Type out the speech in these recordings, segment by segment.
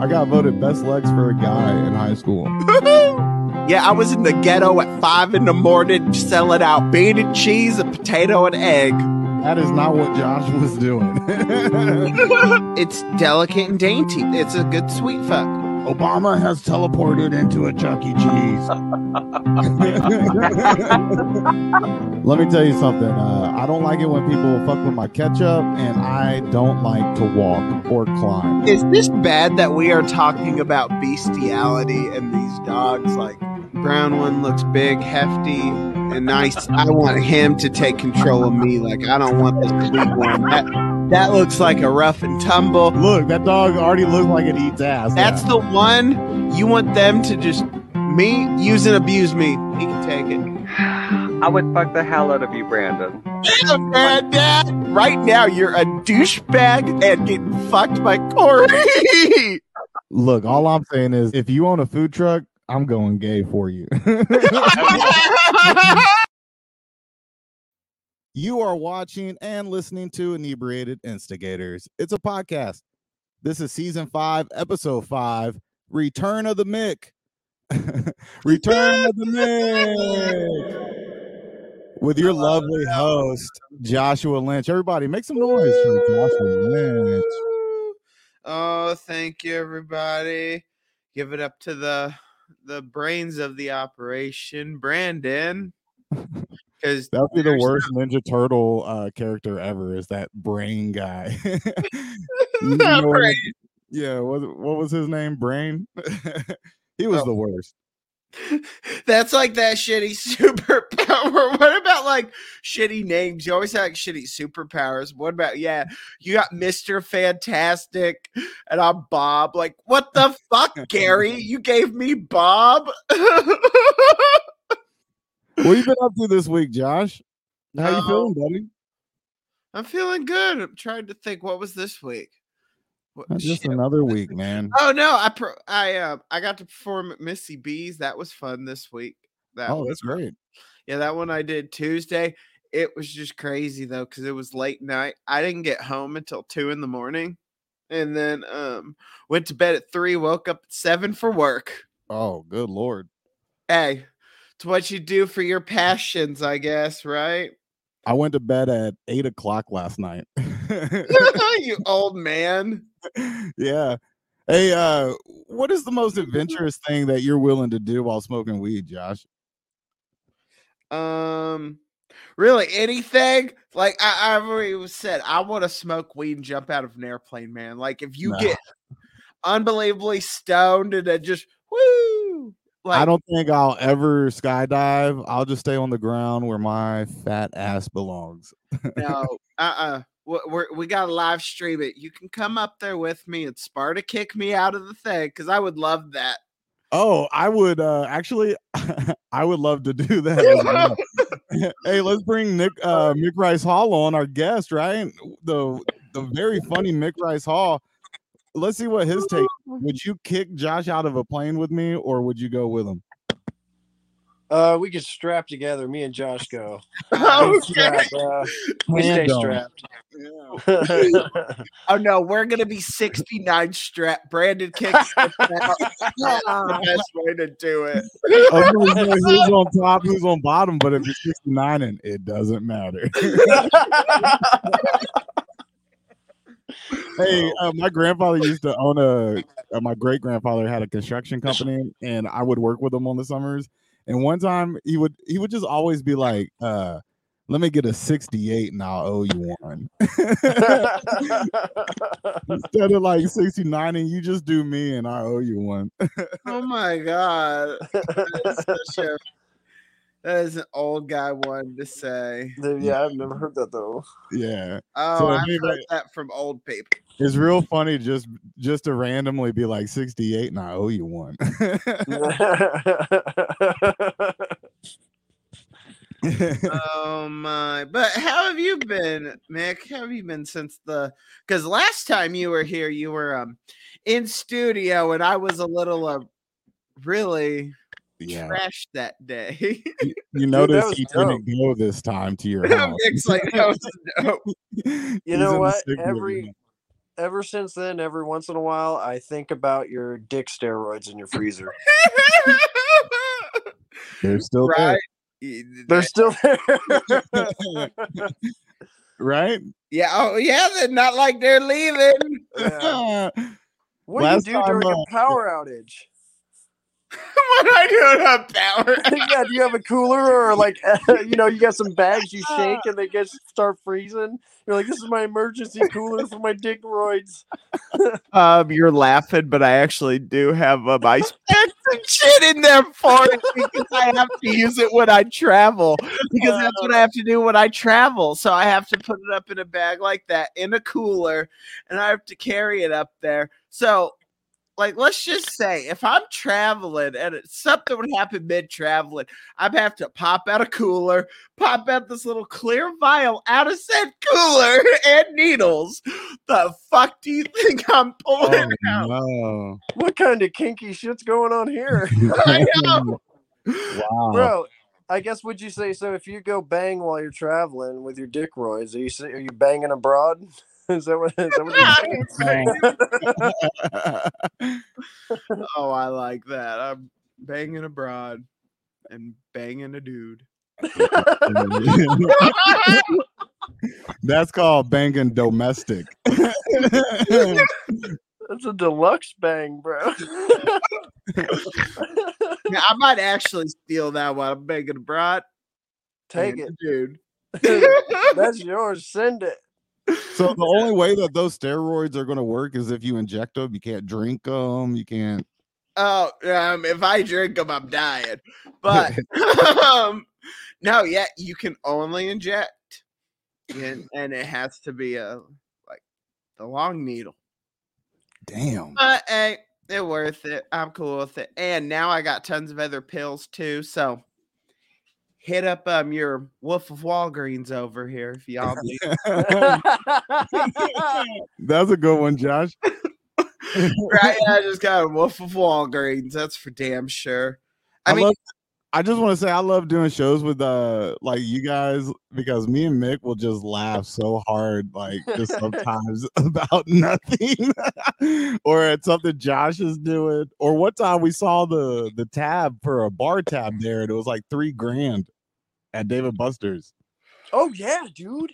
I got voted best legs for a guy in high school. Yeah, I was in the ghetto at five in the morning selling out bean and cheese, a potato and egg. That is not what Josh was doing. It's delicate and dainty. It's a good sweet fuck. Obama has teleported into a Chuck E. Cheese. Let me tell you something. Uh, I don't like it when people fuck with my ketchup, and I don't like to walk or climb. Is this bad that we are talking about bestiality and these dogs? Like, brown one looks big, hefty, and nice. I want him to take control of me. Like, I don't want this sweet one. That, that looks like a rough and tumble. Look, that dog already looks like it eats ass. That's the one you want them to just me use and abuse me. He can take it. I would fuck the hell out of you, Brandon. Yeah, man, Dad. Right now, you're a douchebag and getting fucked by Corey. Look, all I'm saying is if you own a food truck, I'm going gay for you. you are watching and listening to Inebriated Instigators. It's a podcast. This is season five, episode five, Return of the Mick. Return of the Mick. With your lovely host, Joshua Lynch. Everybody, make some noise for Joshua Lynch. oh, thank you, everybody. Give it up to the the brains of the operation, Brandon. Because That would be the worst Ninja Turtle uh, character ever. Is that brain guy? You know what- Brain. yeah, what, what was his name? Brain. he was Oh. the worst. That's like that shitty superpower. What about like shitty names? You always have like shitty superpowers. What about yeah? You got Mister Fantastic, and I'm Bob. Like what the fuck, Gary? You gave me Bob. What have you been up to this week, Josh? How you Oh. feeling, buddy? I'm feeling good. I'm trying to think. What was this week? What, Just shit. another week, man. Oh no, I pro- I uh, I got to perform at Missy B's. That was fun this week. That Oh, that's great. Yeah, that one I did Tuesday. It was just crazy though, because it was late night. I didn't get home until two in the morning. And then um went to bed at three, woke up at seven for work. Oh, good lord. Hey, it's what you do for your passions, I guess, right? I went to bed at eight o'clock last night. you old man. yeah. Hey, uh, what is the most adventurous thing that you're willing to do while smoking weed, Josh? Um really anything? Like I, I've already said, I want to smoke weed and jump out of an airplane, man. Like if you Nah. get unbelievably stoned and then just woo like I don't think I'll ever skydive. I'll just stay on the ground where my fat ass belongs. no, uh, uh we're, we got to live stream it. You can come up there with me and Sparta kick me out of the thing because I would love that. Oh, I would uh actually I would love to do that. well. hey, let's bring Nick uh Mick Rice Hall on our guest, right? The the very funny Mick Rice Hall. Let's see what his take. Would you kick Josh out of a plane with me or would you go with him? Uh, we could strap together. Me and Josh go. Oh, Strap, uh, we stay Random. strapped. oh no, we're gonna be 69 strap. Brandon kicks us out. That's the best way to do it. I was who's on top, who's on bottom, but if you're 69 and it doesn't matter. Hey, uh, my grandfather used to own a. Uh, my great grandfather had a construction company, and I would work with him on the summers. And one time, he would he would just always be like, uh, "Let me get a '68, and I'll owe you one." Instead of like '69, and you just do me, and I owe you one. Oh my god. That is, such a, that is an old guy one to say. yeah, I've never heard that though. yeah, Oh, So I've anyway- heard that from old people. it's real funny just just to randomly be like '68, and I owe you one. oh my! But how have you been, Mick? How have you been since the? Because last time you were here, you were um in studio, and I was a little uh, really yeah, trashed that day. you notice was he dope. didn't go this time to your house. Mick's like, that was dope. He's You know what? Every- ever since then, every once in a while, I think about your dick steroids in your freezer. They're still right. They're still there. there, right? Yeah. Oh, yeah. They're not like they're leaving. Yeah. What Last do you do during uh, a power outage? What I do about power? yeah, do you have a cooler or like you know you got some bags you shake and they get start freezing? You're like, this is my emergency cooler for my dick roids. Um, you're laughing, but I actually do have um, ice packs and shit in there for it because I have to use it when I travel. Because that's what I have to do when I travel. So I have to put it up in a bag like that in a cooler, and I have to carry it up there. So, like, let's just say if I'm traveling and something would happen mid traveling, I'd have to pop out a cooler, pop out this little clear vial out of said cooler and needles. The fuck do you think I'm Oh, pulling out? no. What kind of kinky shit's going on here? I know. Wow. Bro, I guess would you say so if you go bang while you're traveling with your dick roids, are you are you banging abroad? Is that what, is that what you're saying? oh, I like that. I'm banging abroad and banging a dude. That's called banging domestic. That's a deluxe bang, bro. Yeah, I might actually steal that one. I'm banging abroad. Take it. dude. That's yours. Send it. So the only way that those steroids are going to work is if you inject them. You can't drink them. You can't. Oh, um, if I drink them, I'm dying. But um, no, yeah, you can only inject, and, and it has to be a like the long needle. Damn. But hey, they're worth it. I'm cool with it. And now I got tons of other pills too. So hit up um your Wolf of Walgreens over here if y'all. That's a good one, Josh. right? I just got a Wolf of Walgreens. That's for damn sure. I, I, mean, love, I just want to say I love doing shows with uh like you guys because me and Mick will just laugh so hard like just sometimes about nothing or at something Josh is doing or one time we saw the the tab for a bar tab there and it was like three grand at Dave and Buster's. oh yeah, dude.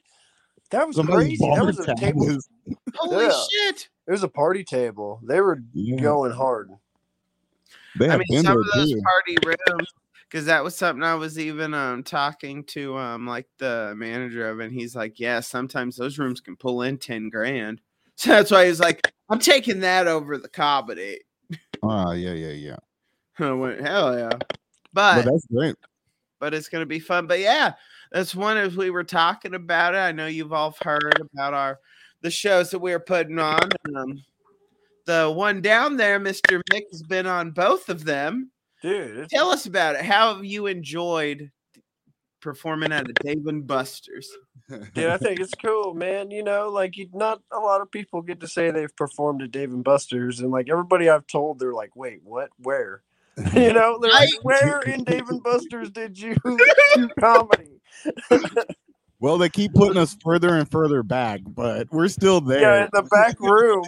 That was Somebody's crazy. That was a table. is- holy yeah. shit. It was a party table. They were yeah, going hard. they I mean, some of those too. party rooms, because that was something I was even um talking to um like the manager of, and he's like, yeah, sometimes those rooms can pull in ten grand. So that's why he's like, I'm taking that over the comedy. Oh yeah, yeah, yeah. I went, hell yeah. But But that's great. But it's gonna be fun. But yeah, that's one as we were talking about it. I know you've all heard about our the shows that we are putting on. Um, the one down there, Mr. Mick, has been on both of them. Dude, Tell us about it. How have you enjoyed performing at a Dave and Buster's? Dude, I think it's cool, man. You know, like you, not a lot of people get to say they've performed at Dave and Buster's, and like everybody I've told, they're like, "Wait, what? Where?" You know, they're like, "Where in Dave and Buster's did you do comedy?" Well, they keep putting us further and further back, but we're still there. Yeah, in the back room.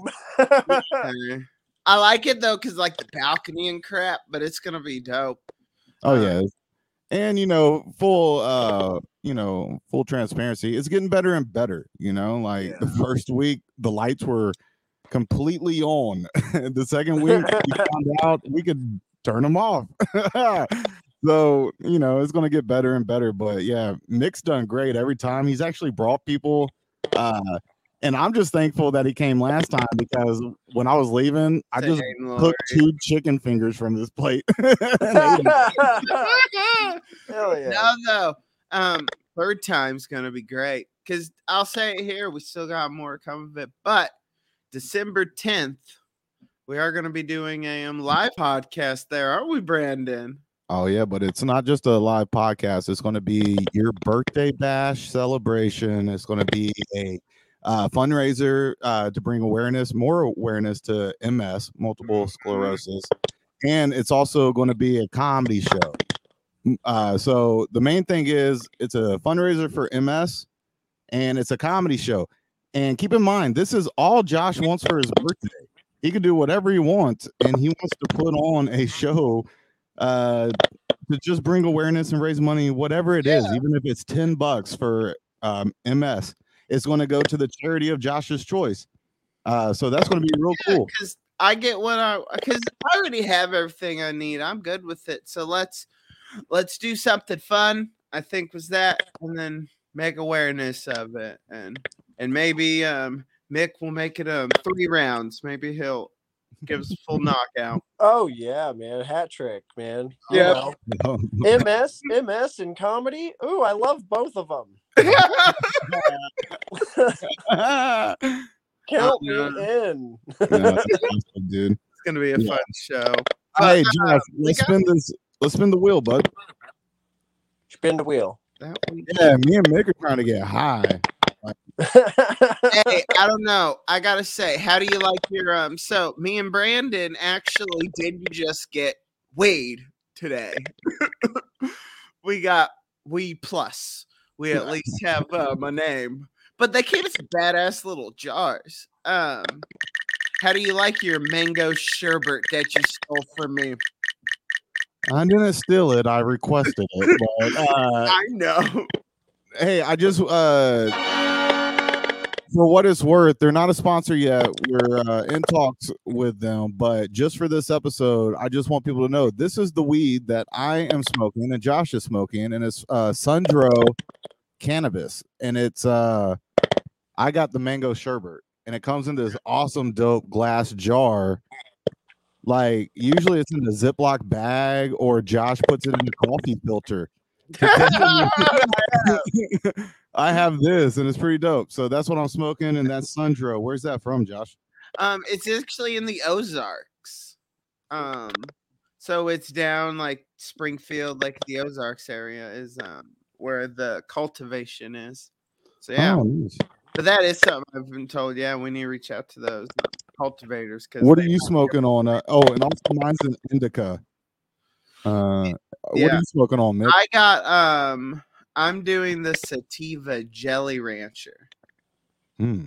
I like it though, because like the balcony and crap, but it's gonna be dope. Oh Uh, yeah. And you know, full uh, you know, full transparency, it's getting better and better, you know, like the first week the lights were completely on. the second week we found out we could turn them off. so, you know, it's going to get better and better, but yeah, Nick's done great every time. He's actually brought people uh and I'm just thankful that he came last time because when I was leaving, I just Hayden Laurie. took two chicken fingers from this plate. and ate 'em. Hell yeah. No, though. Um, third time's gonna be great because I'll say it here. We still got more coming of it, but December tenth, we are gonna be doing a um, live podcast there, aren't we, Brandon? Oh yeah, but it's not just a live podcast. It's going to be your birthday bash celebration. It's going to be a uh, fundraiser uh, to bring awareness, more awareness to MS, multiple sclerosis, and it's also going to be a comedy show. Uh, so the main thing is it's a fundraiser for MS, and it's a comedy show. And keep in mind, this is all Josh wants for his birthday. He can do whatever he wants, and he wants to put on a show uh, to just bring awareness and raise money, whatever it is, even if it's 10 bucks for um, MS. It's going to go to the charity of Josh's choice. Uh, so that's going to be real cool. because I get what I because I already have everything I need. I'm good with it. So let's let's do something fun. I think was that, and then make awareness of it, and and maybe um Mick will make it um three rounds. Maybe he'll give us a full knockout. Oh yeah, man, hat trick, man. You Yeah. know, MS, MS, and comedy. Ooh, I love both of them. Count me Uh, in. Yeah, dude. It's gonna be a Yeah. fun show. Hey, Uh, Josh, let's got- spin this. Let's spin the wheel, bud. Spin the wheel. Yeah, me and Mick are trying to get high. Hey, I don't know. I gotta say, how do you like your um? So me and Brandon actually didn't just get weed today. we got weed plus. We at least have um, a name, but they came in some badass little jars. Um, how do you like your mango sherbet that you stole from me? I didn't steal it. I requested it. But uh, I know. hey, I just uh, for what it's worth, they're not a sponsor yet. We're uh, in talks with them, but just for this episode, I just want people to know this is the weed that I am smoking and Josh is smoking, and it's uh, Sundro cannabis, and it's uh, I got the mango sherbet, and it comes in this awesome, dope glass jar. Like usually it's in a Ziploc bag, or Josh puts it in a coffee filter. I have this and it's pretty dope. So that's what I'm smoking, and that's Sundro. Where's that from, Josh? Um, it's actually in the Ozarks. Um, so it's down like Springfield, like the Ozarks area is um where the cultivation is. So yeah, Oh, nice. but that is something I've been told. Yeah, we need to reach out to those cultivators. Because What are you smoking on? Uh, oh, and also mine's an indica. Uh, what are you smoking on, Mick? I got um, I'm doing the sativa Jelly Rancher, Hmm.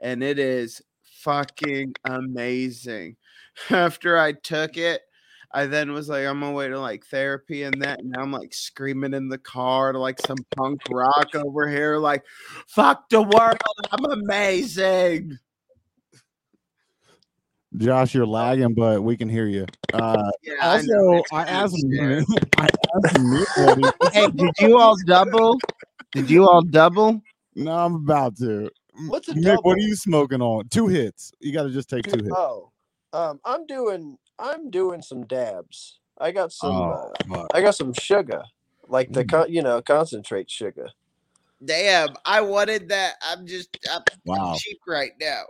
and it is fucking amazing. After I took it, I then was like, I'm gonna wait to like therapy and that. And now I'm like screaming in the car to like some punk rock over here, like, fuck the world, I'm amazing. Josh, you're lagging, but we can hear you. Uh, Yeah, also, I kinda asked scary. I asked Mick what he- Hey, did you all double? Did you all double? No, I'm about to. What's a Mick? What are you smoking on? Two hits. You got to just take two hits. Oh, um, I'm doing I'm doing some dabs. I got some Oh, uh. I got some sugar, like the Mm. con- you know concentrate sugar. Damn, I wanted that. I'm just I'm Wow. cheap right now.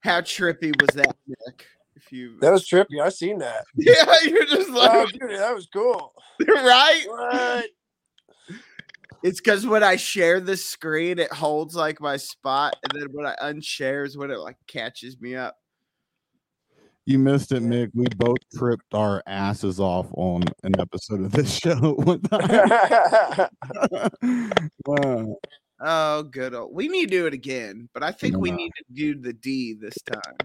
How trippy was that, Nick? If you That was trippy. I seen that. yeah, you're just Oh, like dude, that was cool. right. What? It's because when I share the screen, it holds like my spot, and then when I unshare is when it like catches me up. You missed it, Mick. We both tripped our asses off on an episode of this show one time. wow. Oh, good. Old. We need to do it again, but I think we Yeah. need to do the D this time.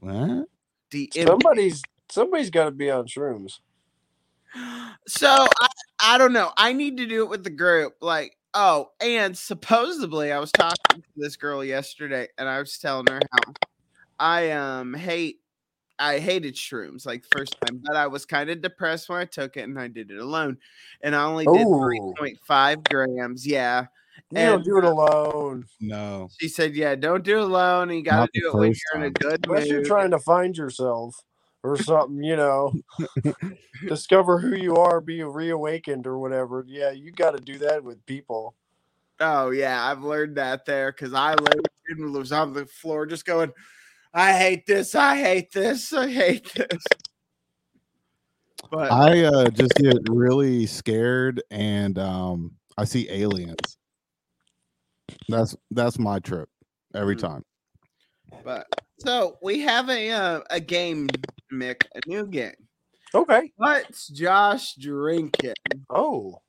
What? D. somebody's somebody's got to be on shrooms. So I, I don't know. I need to do it with the group. Like, oh, and supposedly I was talking to this girl yesterday, and I was telling her how I um hate I hated shrooms like first time, but I was kind of depressed when I took it, and I did it alone, and I only did Ooh. three point five grams. Yeah, You don't do it alone No. she said, "Yeah, don't do it alone. You got to Not do it when you're in a time. good unless you're trying to find yourself or something. You know, discover who you are, be reawakened or whatever. Yeah, you got to do that with people. Oh yeah, I've learned that there because I literally was on the floor just going, "I hate this, I hate this, I hate this." But I uh, just get really scared and um, I see aliens. That's that's my trip every Mm. time. but so we have a uh, a game, Mick, a new game. Okay. What's Josh drinking? Oh,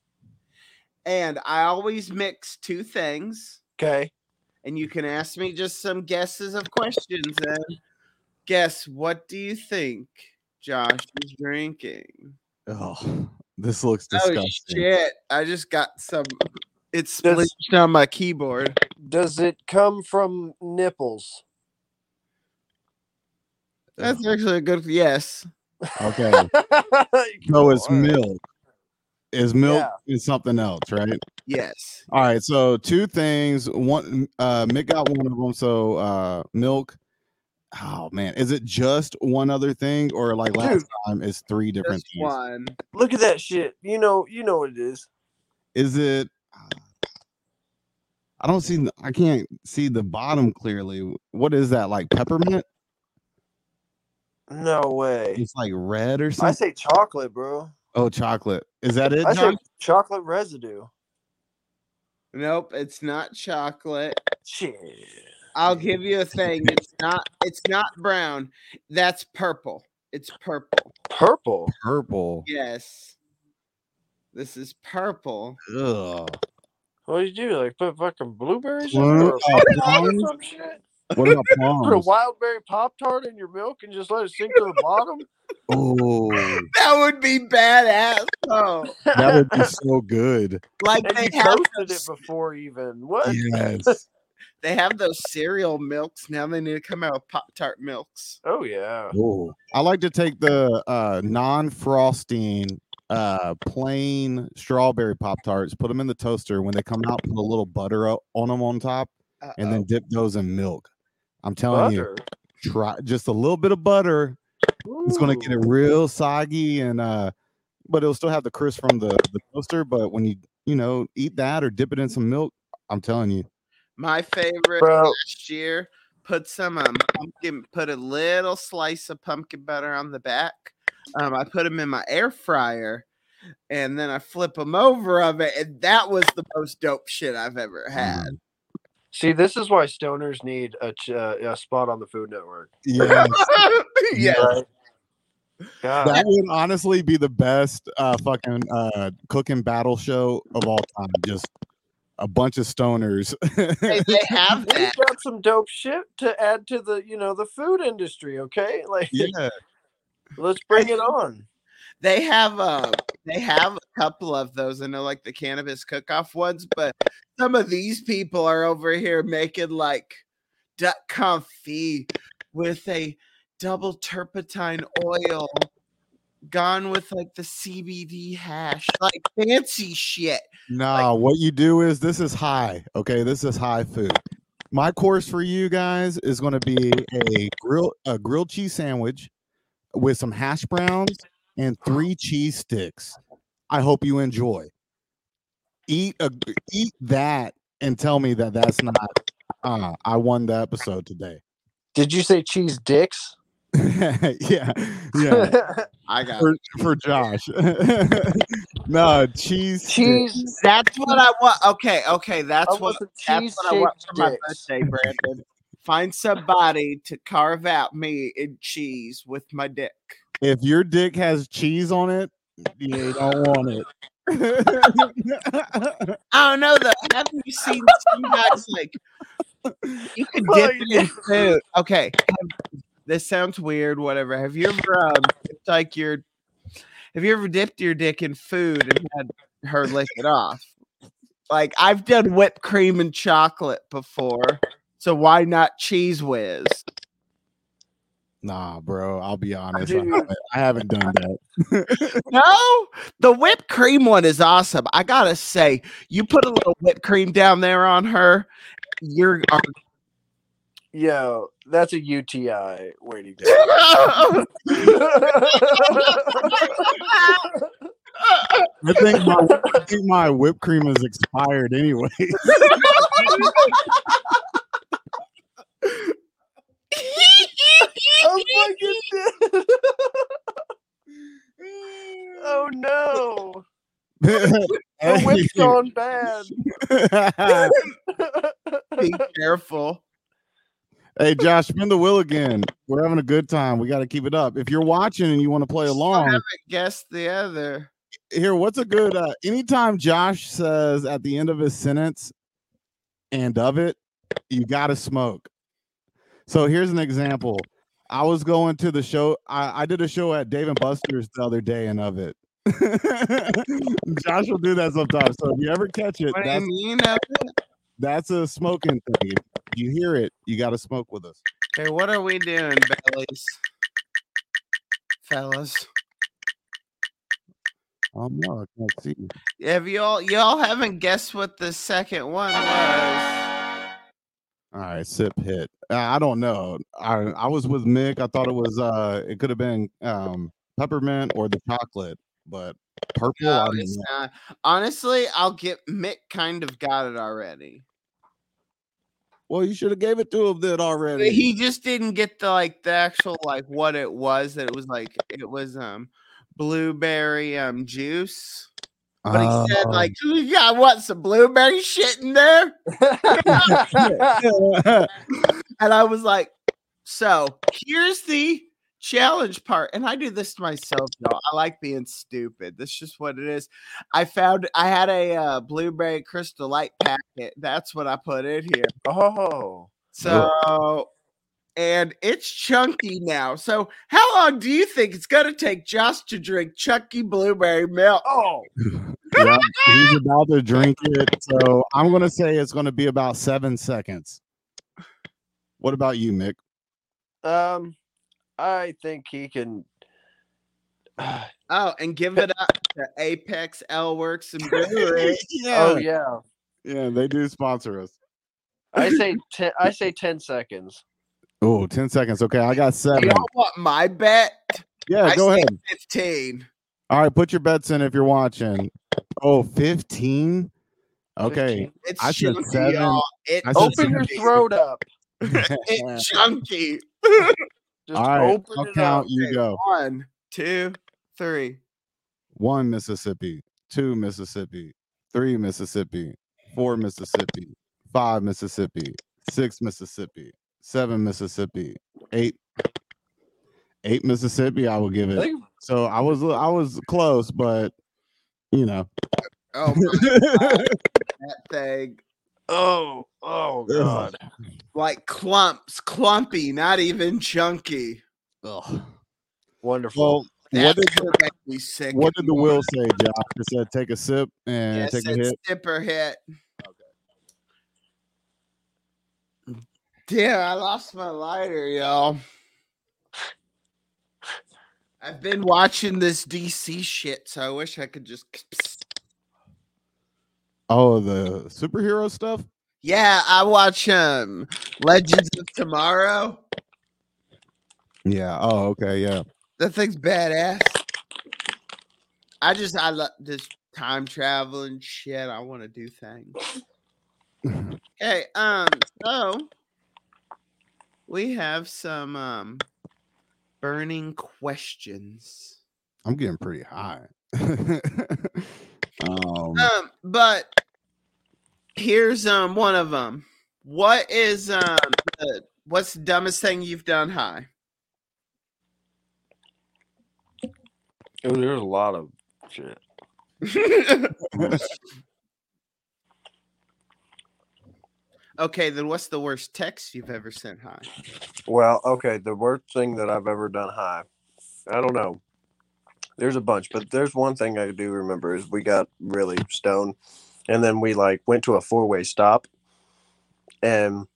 and I always mix two things. Okay. And you can ask me just some guesses of questions. And guess what do you think Josh is drinking? Oh, this looks Oh disgusting. shit! I just got some. It's Does- splashed on my keyboard. Does it come from nipples? That's actually a good yes. Okay. Come So it's milk. Is milk Yeah. is something else, right? Yes. All right. So two things. One uh Mick got one of them. So uh milk. Oh man, is it just one other thing or like last Dude. time it's three different things? one. Look at that shit. You know, you know what it is. Is it I don't see I can't see the bottom clearly. What is that? Like peppermint? No way. It's like red or something. I say chocolate, bro. Oh, chocolate. Is that it? I Josh? say chocolate residue. Nope, it's not chocolate. Shit. I'll give you a thing. It's not. It's not brown. That's purple. It's purple. Purple. Purple. Yes. This is purple. Ugh. What do you do? Like put fucking blueberries in What? it or or plums? some shit? What about Put a plums? wild berry pop tart in your milk and just let it sink to the bottom? Oh, That would be badass. Oh, that would be so good. like and they you have toasted it those, before even. What? Yes. they have those cereal milks. Now they need to come out with Pop Tart milks. Oh yeah. Oh, I like to take the uh, non-frosting, uh, plain strawberry pop tarts, put them in the toaster. When they come out, put a little butter o- on them on top, and then dip those in milk. I'm telling Butter. you, try just a little bit of butter. It's gonna get it real soggy, and uh, but it'll still have the crisp from the the toaster. But when you you know eat that or dip it in some milk, I'm telling you, My favorite Bro. last year. Put some um, pumpkin. Put a little slice of pumpkin butter on the back. Um, I put them in my air fryer, and then I flip them over of it, and that was the most dope shit I've ever had. Mm. See, this is why stoners need a, ch- uh, a spot on the Food Network. yeah. yeah. Right? God. that would honestly be the best uh fucking uh cooking battle show of all time just a bunch of stoners Hey, they have We that. got some dope shit to add to the, you know, the food industry. Okay, like yeah let's bring it on. They have uh they have a couple of those. I know like the cannabis cook-off ones, but some of these people are over here making like duck confit with a double turpentine oil gone with like the CBD hash, like fancy shit. nah what you do is this is high okay this is high food my course for you guys is going to be a grill a grilled cheese sandwich with some hash browns and three cheese sticks i hope you enjoy eat a eat that and tell me that that's not uh i won the episode today Did you say cheese dicks? yeah, yeah. I got For, for Josh. no, cheese. cheese. that's what I want. Okay, okay, I that's what want That's cheese what I want for my birthday, Brandon. Find somebody to carve out me in cheese with my dick. If your dick has cheese on it, you don't want it. I don't know though. Have you seen some guys like you could Oh, dip it in food? Okay, this sounds weird. Whatever. Have you ever um, dipped, like your? Have you ever dipped your dick in food and had her lick it off? Like I've done whipped cream and chocolate before, so why not cheese whiz? nah, bro. I'll be honest. I haven't, I haven't done that. No, the whipped cream one is awesome. I gotta say, you put a little whipped cream down there on her, you're Yo, that's a UTI waiting. I think my, I think my whipped cream is expired anyway. I'm fucking dead. oh no, the whip's gone bad. be careful. hey, Josh, spin the wheel again. We're having a good time. We got to keep it up. If you're watching and you want to play along, haven't guessed the other. here, what's a good uh anytime Josh says at the end of his sentence and of it, you gotta smoke. So here's an example. I was going to the show. I, I did a show at Dave and Buster's the other day and of it. Josh will do that sometimes. So if you ever catch it, What that's mean? that's a smoking thing. If you hear it, you gotta smoke with us. Okay, what are we doing, bellies? Fellas. Oh no, I can't see. Have y'all y'all haven't guessed what the second one was? All right, sip hit. Uh, I don't know. I I was with Mick. I thought it was uh it could have been um peppermint or the chocolate, but purple. I No, don't it's know. not. Honestly, I'll get Mick kind of got it already. Well, you should have gave it to him then already. He just didn't get the like the actual like what it was. That it was like it was um blueberry um juice. But he said Oh. like you got what some blueberry shit in there? And I was like, so here's the challenge part. And I do this to myself, y'all. I like being stupid. That's just what it is. I found I had a uh, blueberry crystal light packet. That's what I put in here. oh, So, and it's chunky now. So, how long do you think it's going to take Josh to drink chunky blueberry milk? oh, yeah, he's about to drink it. So I'm gonna say it's gonna be about seven seconds. What about you, Mick? um, I think he can. Oh, and give it up to Apex Aleworks and Brewery. Oh yeah, yeah, they do sponsor us. I say ten. I say ten seconds. Oh, 10 seconds. Okay, I got seven. Y'all want my bet? Yeah, I go ahead. 15. All right, put your bets in if you're watching. Oh, 15? Okay. 15. It's I said chunky, seven. y'all. It's I said Open your throat up. It's chunky. Just All right, open I'll it count. up. You Okay, go. One, two, three. One Mississippi, two Mississippi, three Mississippi, four Mississippi, five Mississippi, six Mississippi, seven Mississippi, eight, eight Mississippi. I will give it. So I was I was close, but you know. Oh, my that thing. Oh, oh god. Like clumps, clumpy, not even chunky. Ugh. Wonderful. Well, what did gonna make me sick. what did the will say, Josh? It said take a sip and take a hit. Dipper hit. Damn, I lost my lighter, y'all. I've been watching this DC shit, so I wish I could just. Oh, the superhero stuff. Yeah, I watch um Legends of Tomorrow. Yeah. Oh, okay. Yeah. That thing's badass. I just I love this time traveling shit. I want to do things. Okay, um, so we have some um burning questions. I'm getting pretty high. um, Um, but here's um one of them. What is um the, what's the dumbest thing you've done high? Oh, there's a lot of shit. okay, then what's the worst text you've ever sent high? Well, okay, the worst thing that I've ever done high. I don't know. There's a bunch, but there's one thing I do remember is we got really stoned and then we like went to a four-way stop and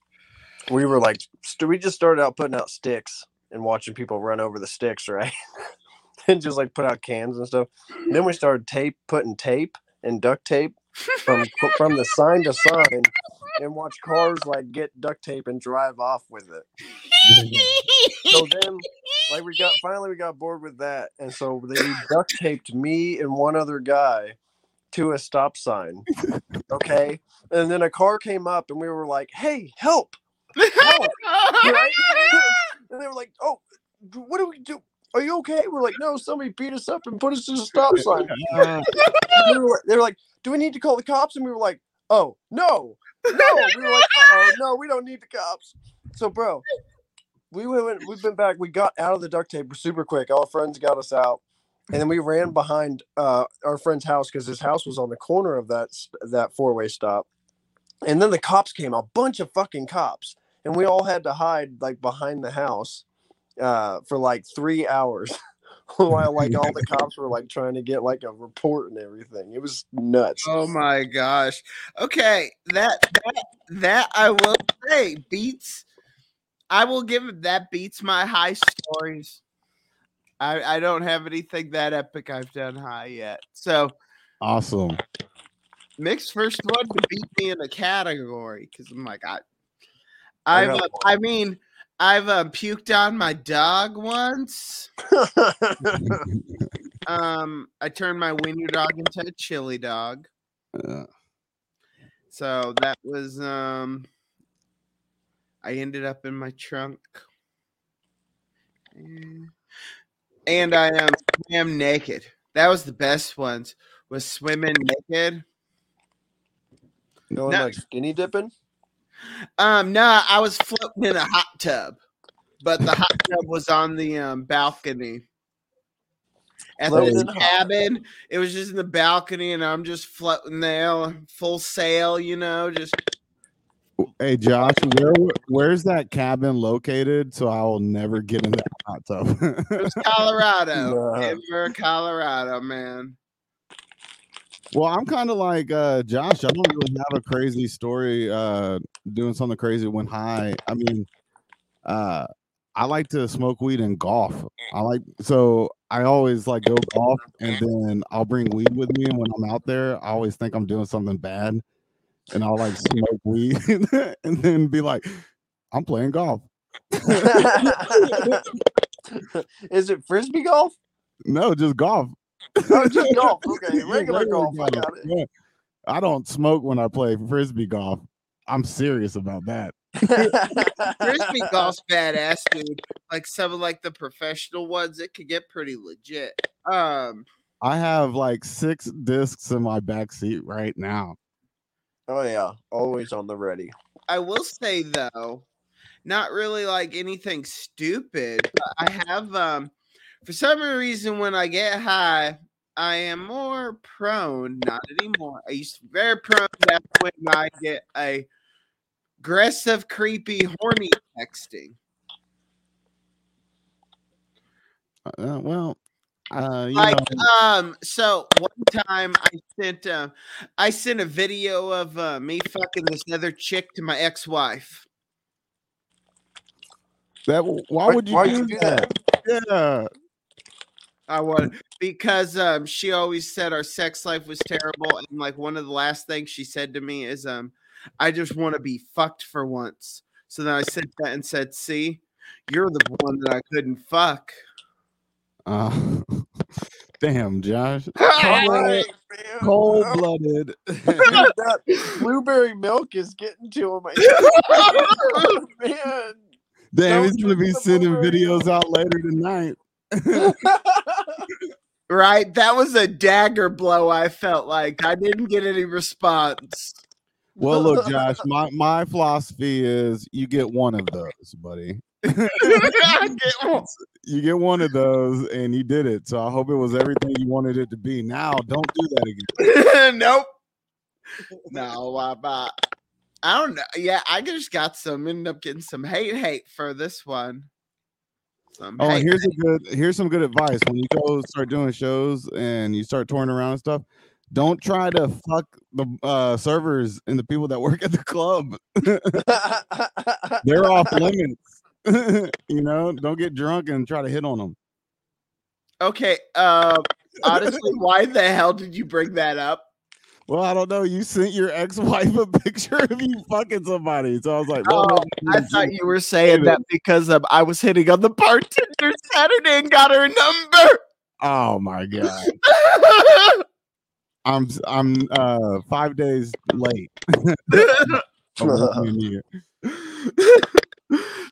we were like we just started out putting out sticks and watching people run over the sticks, right? and just like put out cans and stuff. And then we started tape putting tape and duct tape from from the sign to sign and watch cars like get duct tape and drive off with it. So then, like we got finally we got bored with that, and so they duct taped me and one other guy to a stop sign. Okay, and then a car came up, and we were like, "Hey, help!" Right? and they were like, "Oh, what do we do? Are you okay?" We're like, "No, somebody beat us up and put us to the stop sign." uh, they, were, they were like, "Do we need to call the cops?" And we were like, "Oh, no, no." We were like, "Oh, no, we don't need the cops." So, bro, we went. We've been back. We got out of the duct tape super quick. All our friends got us out, and then we ran behind uh, our friend's house because his house was on the corner of that that four way stop. And then the cops came, a bunch of fucking cops, and we all had to hide like behind the house uh, for like three hours while like all the cops were like trying to get like a report and everything. It was nuts. Oh my gosh. Okay, that that that I will say beats. I will give it that beats my high stories. I I don't have anything that epic I've done high yet. So Awesome. Mick's first one to beat me in a category because I'm like I. I I've, got uh, I mean, I've uh, puked on my dog once. Um, I turned my wiener dog into a chili dog. Uh, So that was um I ended up in my trunk. And I um swam naked. That was the best ones. Was swimming naked. Going No. like skinny dipping. Um no, I was floating in a hot tub. But the hot tub was on the um balcony. At Floating this in a hot cabin, it was just in the balcony, and I'm just floating there, full sail, you know, just hey Josh, where where's that cabin located? So I will never get in that hot tub. It was Colorado. Denver, Colorado, man. Well, I'm kind of like uh Josh. I don't really have a crazy story uh doing something crazy when high. I mean, uh I like to smoke weed and golf. I like so I always like go golf and then I'll bring weed with me and when I'm out there, I always think I'm doing something bad and I'll like smoke weed and then be like, I'm playing golf. Is it frisbee golf? No, just golf. Just golf. Okay, Yeah, regular golf. I got it. Yeah. I don't smoke when I play frisbee golf. I'm serious about that. Frisbee golf's badass, dude. Like some of like the professional ones, it could get pretty legit. Um, I have like six discs in my back seat right now. oh yeah, always on the ready. I will say though, not really like anything stupid, but I have um for some reason when I get high, I am more prone, not anymore. I used to be very prone to that when I get a aggressive, creepy, horny texting. Uh, well, uh, you like know, um so one time i sent uh, i sent a video of uh, me fucking this other chick to my ex-wife that why would you, why'd do, you do that? Yeah. I wanted because um she always said our sex life was terrible and like one of the last things she said to me is um i just want to be fucked for once so then i said that and said see you're the one that i couldn't fuck Uh, damn, Josh. cold blooded. that blueberry milk is getting to him. man. Damn, he's Don't gonna be sending videos out later tonight. Right that was a dagger blow i felt like i didn't get any response Well, look, Josh, my, my philosophy is you get one of those, buddy. I get. You get one of those and you did it. So I hope it was everything you wanted it to be. Now don't do that again. nope. No, but I don't know. Yeah, I just got some. Ended up getting some hate, hate for this one. Oh, hate. here's a good here's some good advice. When you go start doing shows and you start touring around and stuff, don't try to fuck the uh, servers and the people that work at the club. They're off limits. you know, don't get drunk and try to hit on them. okay. Uh, honestly, why the hell did you bring that up? Well, I don't know. You sent your ex-wife a picture of you fucking somebody, so I was like, well, Oh, I thought you were saying that because um, I was hitting on the bartender Saturday and got her number. Oh my god, I'm I'm uh five days late. of working here.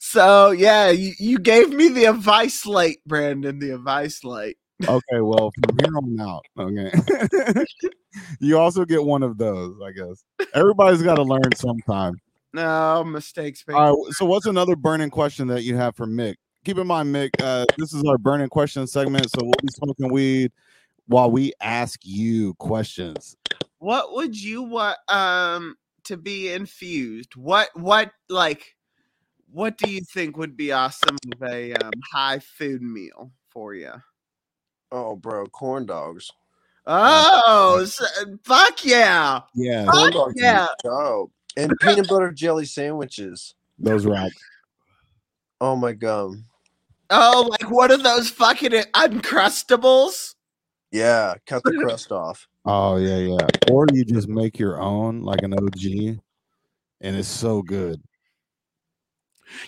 so yeah, you, you gave me the advice late, Brandon. The advice late. Okay, well, from here on out, okay. you also get one of those, I guess. Everybody's got to learn sometime. No mistakes, man. All right. So, what's another burning question that you have for Mick? keep in mind, Mick. Uh, this is our burning question segment, so we'll be smoking weed while we ask you questions. What would you want um to be infused? What what like what do you think would be awesome of a um, high food meal for you? Oh, bro, corn dogs. Oh, s- fuck yeah! Yeah, Fuck Corn dogs. yeah! Oh, and peanut butter jelly sandwiches. those rock. Oh my god. Oh, like what are those fucking uncrustables? Yeah, cut the crust off. Oh yeah, yeah. Or you just make your own, like an OG, and it's so good.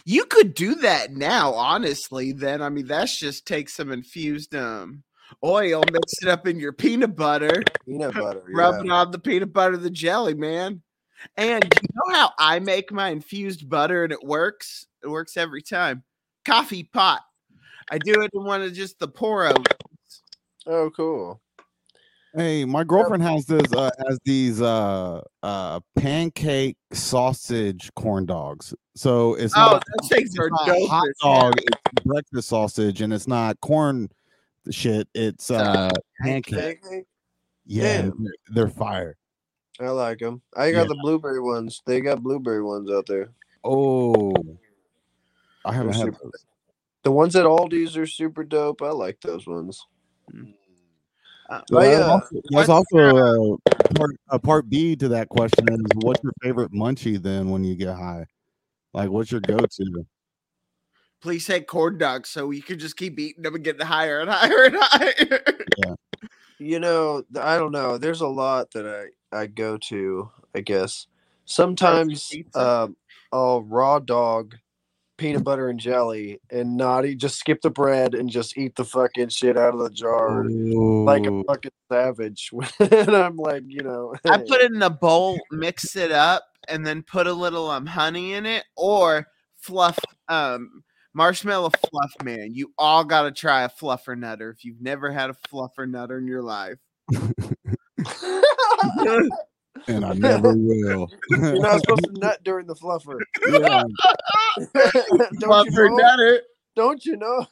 You could do that now, honestly. Then I mean, that's just take some infused um oil, mix it up in your peanut butter, Peanut butter. rub yeah. it on the peanut butter, the jelly, man. And you know how I make my infused butter and it works? It works every time. Coffee pot. I do it in one of just the pour poro. Oh, cool. Hey, my girlfriend has this uh has these uh uh pancake sausage corn dogs. So it's Oh, not, those things are not dope. hot dog, it's breakfast sausage, and it's not corn shit, it's uh pancake. Pancake? Yeah, Damn. they're, they're fire. I like them. I got Yeah. the blueberry ones. They got blueberry ones out there. Oh I haven't They're had super- those. The ones at Aldi's are super dope. I like those ones. Uh, Well, I, that's uh, also, that's also uh, part, a part B to that question is what's your favorite munchie then when you get high? Like, what's your go-to? Please say corn dogs so you could just keep eating them and getting higher and higher and higher. You know, I don't know. There's a lot that I I go to. I guess sometimes pizza? um, I'll raw dog, peanut butter and jelly, and not eat. Just skip the bread and just eat the fucking shit out of the jar like a fucking savage. and I'm like, you know, I put it in a bowl, mix it up, and then put a little um honey in it, or fluff um marshmallow fluff. Man, you all gotta try a fluffer nutter if you've never had a fluffer nutter in your life. and I never will. You're not supposed to nut during the fluffer. yeah. don't, you know? nutter. don't you know?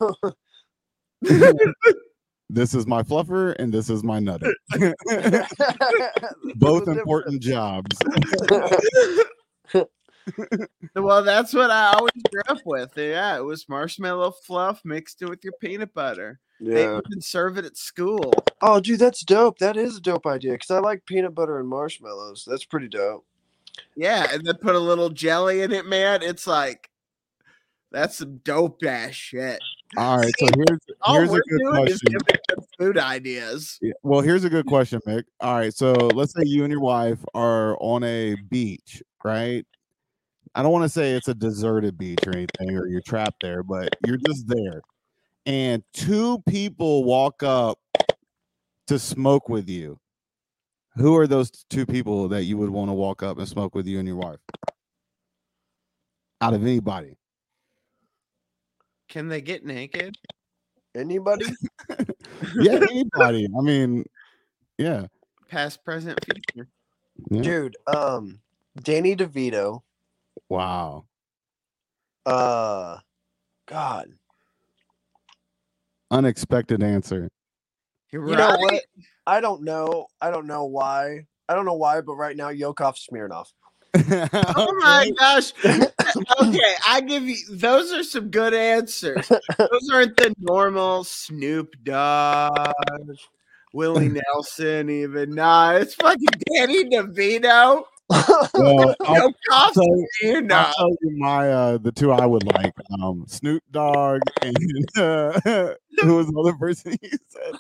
This is my fluffer and this is my nutter. Both a important jobs. Well, that's what I always grew up with. Yeah, it was marshmallow fluff mixed in with your peanut butter. They Yeah. even serve it at school. Oh, dude, that's dope. That is a dope idea because I like peanut butter and marshmallows. That's pretty dope. Yeah, and then put a little jelly in it, man. It's like that's some dope ass shit. All right, so here's All here's we're a good doing is question. giving them food ideas. Yeah, Well, here's a good question, Mick. All right, so let's say you and your wife are on a beach, right? I don't want to say it's a deserted beach or anything, or you're trapped there, but you're just there, and two people walk up to smoke with you. Who are those two people that you would want to walk up and smoke with you and your wife? Out of anybody, Can they get naked? Anybody? yeah, anybody. I mean, yeah, Past, present, future. yeah. Dude, um, Danny DeVito, Wow. uh, God. Unexpected answer. You're You know what? I don't know. I don't know why. I don't know why, but right now, Yakov Smirnoff. Oh my gosh. okay, I give you those are some good answers. Those aren't the normal Snoop Dogg, Willie Nelson, even. Nah, it's fucking Danny DeVito. Well, I'll, No cost, tell you, you I'll tell you my uh the two I would like. Um Snoop Dogg and uh, who was the other person you said?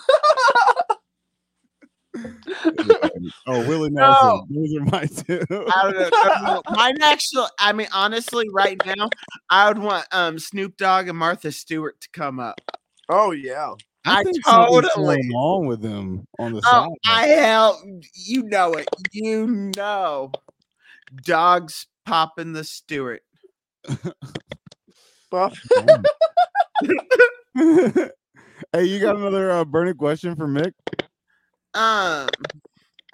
oh, Willie Nelson. Those are my two. I don't know. no, no, Mine actually, I mean, honestly, right now, I would want um Snoop Dogg and Martha Stewart to come up. oh, yeah. I think something's totally- going on with them on the Oh, side. I hell, you know it. You know, dogs popping the Stewart. Buff. hey, you got another uh, burning question for Mick? Um.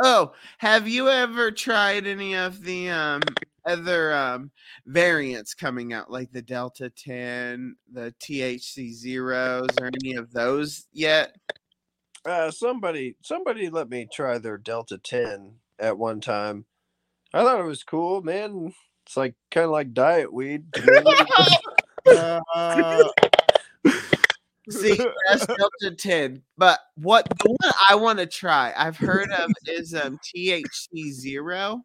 Oh, have you ever tried any of the um other um variants coming out, like the Delta 10, the THC zeros, or any of those yet? Uh, somebody, somebody let me try their Delta 10 at one time. I thought it was cool, man. It's like kind of like diet weed. Uh, See, that's Delta 10. But what the one I want to try, I've heard of is um THC zero.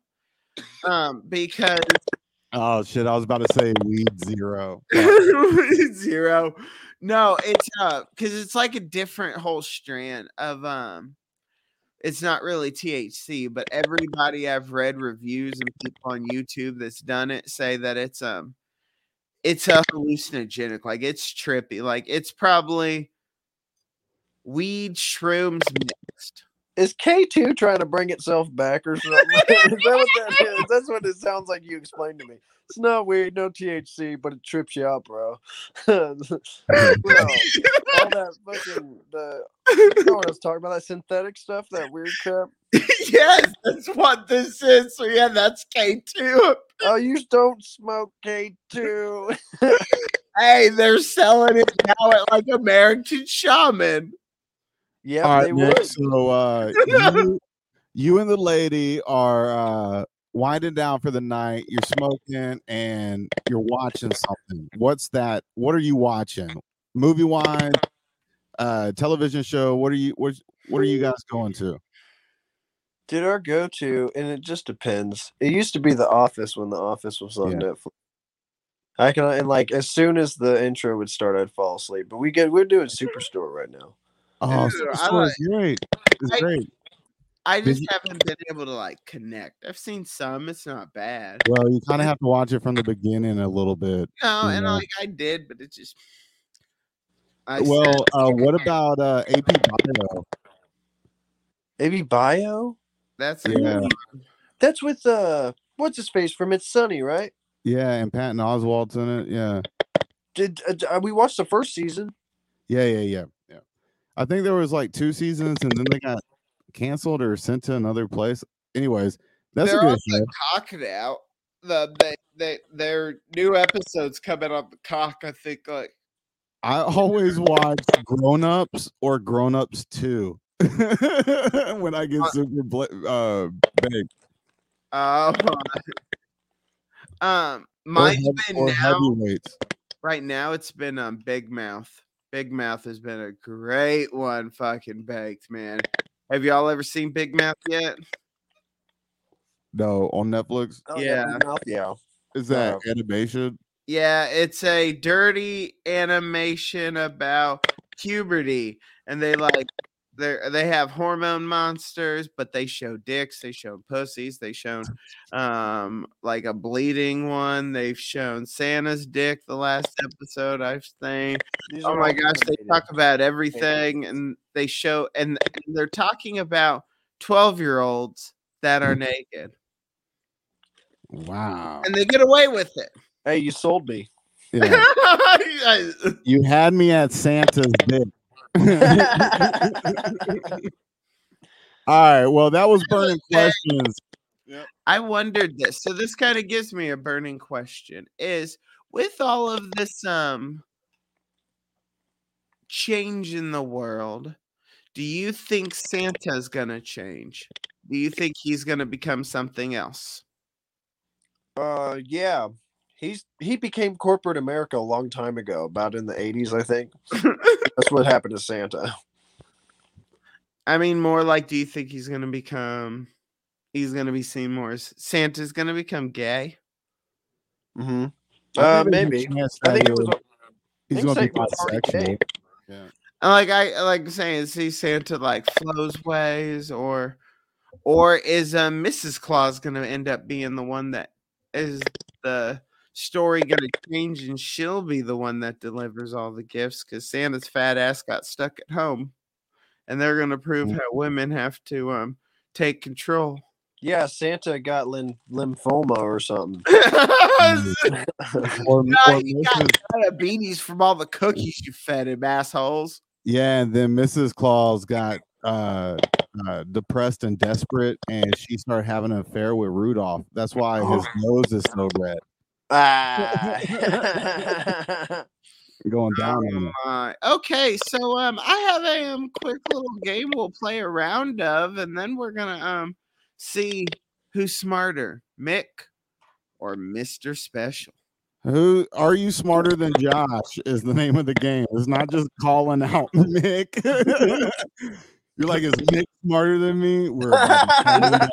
Um, because oh shit! I was about to say weed zero. zero. No, it's uh because it's like a different whole strand of um it's not really THC, but everybody I've read reviews and people on YouTube that's done it say that it's um it's a hallucinogenic, like it's trippy, like it's probably weed shrooms mixed. Is K2 trying to bring itself back or something? is that what that is? That's what it sounds like you explained to me. It's not weird, no THC, but it trips you out, bro. no, all that fucking the you know what I was talking about, that synthetic stuff, that weird crap. yes, that's what this is. So yeah, that's K2. Oh, you don't smoke K2. Hey, they're selling it now at like American Shaman. Yeah, All they Nick, would. so uh, you, you and the lady are uh, winding down for the night. You're smoking and you're watching something. What's that? What are you watching? Movie wise, uh, television show. What are you? What, what are you guys going to? Did our go to, and it just depends. It used to be The Office when The Office was on Yeah. Netflix. I can and like as soon as the intro would start, I'd fall asleep. But we get we're doing Superstore right now. Oh, Dude, I Superstore like- is great. It's I- great. I just you- haven't been able to like connect. I've seen some, it's not bad. Well, you kind of have to watch it from the beginning a little bit. No, and Yeah. like I did, but it just I Well, uh, what about uh, AP Bio? Maybe Bio. that's a Yeah. That's with uh, what's his face from It's Sunny, right? Yeah, and Patton Oswalt's in it. Yeah. Did uh, uh, we watched the first season? Yeah, yeah, yeah, yeah. I think there was like two seasons, and then they got canceled or sent to another place. Anyways, that's They're a good show. cocking out. The they, they their new episodes coming on the cock, I think like I always watch Grown Ups or Grown Ups Two when I get Uh, super bl- uh big. uh um Or, mine's heav- been or now right now it's been um Big Mouth. Big Mouth has been a great one fucking baked, man. Have y'all ever seen Big Mouth yet? No, on Netflix. Oh, Yeah. Yeah. Is that No. animation? Yeah, it's a dirty animation about puberty, and they like they they have hormone monsters, but they show dicks, they show pussies, they shown um like a bleeding one. They've shown Santa's dick the last episode I've seen. These Oh my all gosh, they talk about everything, and they show and, and they're talking about twelve year olds that are naked, Wow. and they get away with it. Hey, you sold me. Yeah. You had me at Santa's dick. All right. Well, that was burning questions. I wondered this. So this kind of gives me a burning question is with all of this um change in the world, do you think Santa's going to change? Do you think he's going to become something else? Uh, yeah. He's he became corporate America a long time ago, about in the eighties, I think. That's what happened to Santa. I mean more like do you think he's going to become he's going to be seen more as Santa's going to become gay? Mm-hmm. Uh, think there's a maybe. I think that was. he'll- he's think going to be Satan was already bisexual. gay. And like I I like saying, see Santa like flows ways, or or is um Mrs. Claus gonna end up being the one that is the story gonna change, and she'll be the one that delivers all the gifts because Santa's fat ass got stuck at home, and they're gonna prove Mm. how women have to um take control. Yeah, Santa got lym- lymphoma or something. Or, No, or he got Mrs. diabetes from all the cookies you fed him, assholes. Yeah, and then Mrs. Claus got uh, uh, depressed and desperate, and she started having an affair with Rudolph. That's why his nose is so red, Ah. going down on. Uh, okay, so um, I have a um quick little game we'll play a round of, and then we're gonna um see who's smarter, Mick or Mister Special. Who are you smarter than Josh? Is the name of the game. It's not just calling out Mick. You're like, is Mick smarter than me? We're about to find out.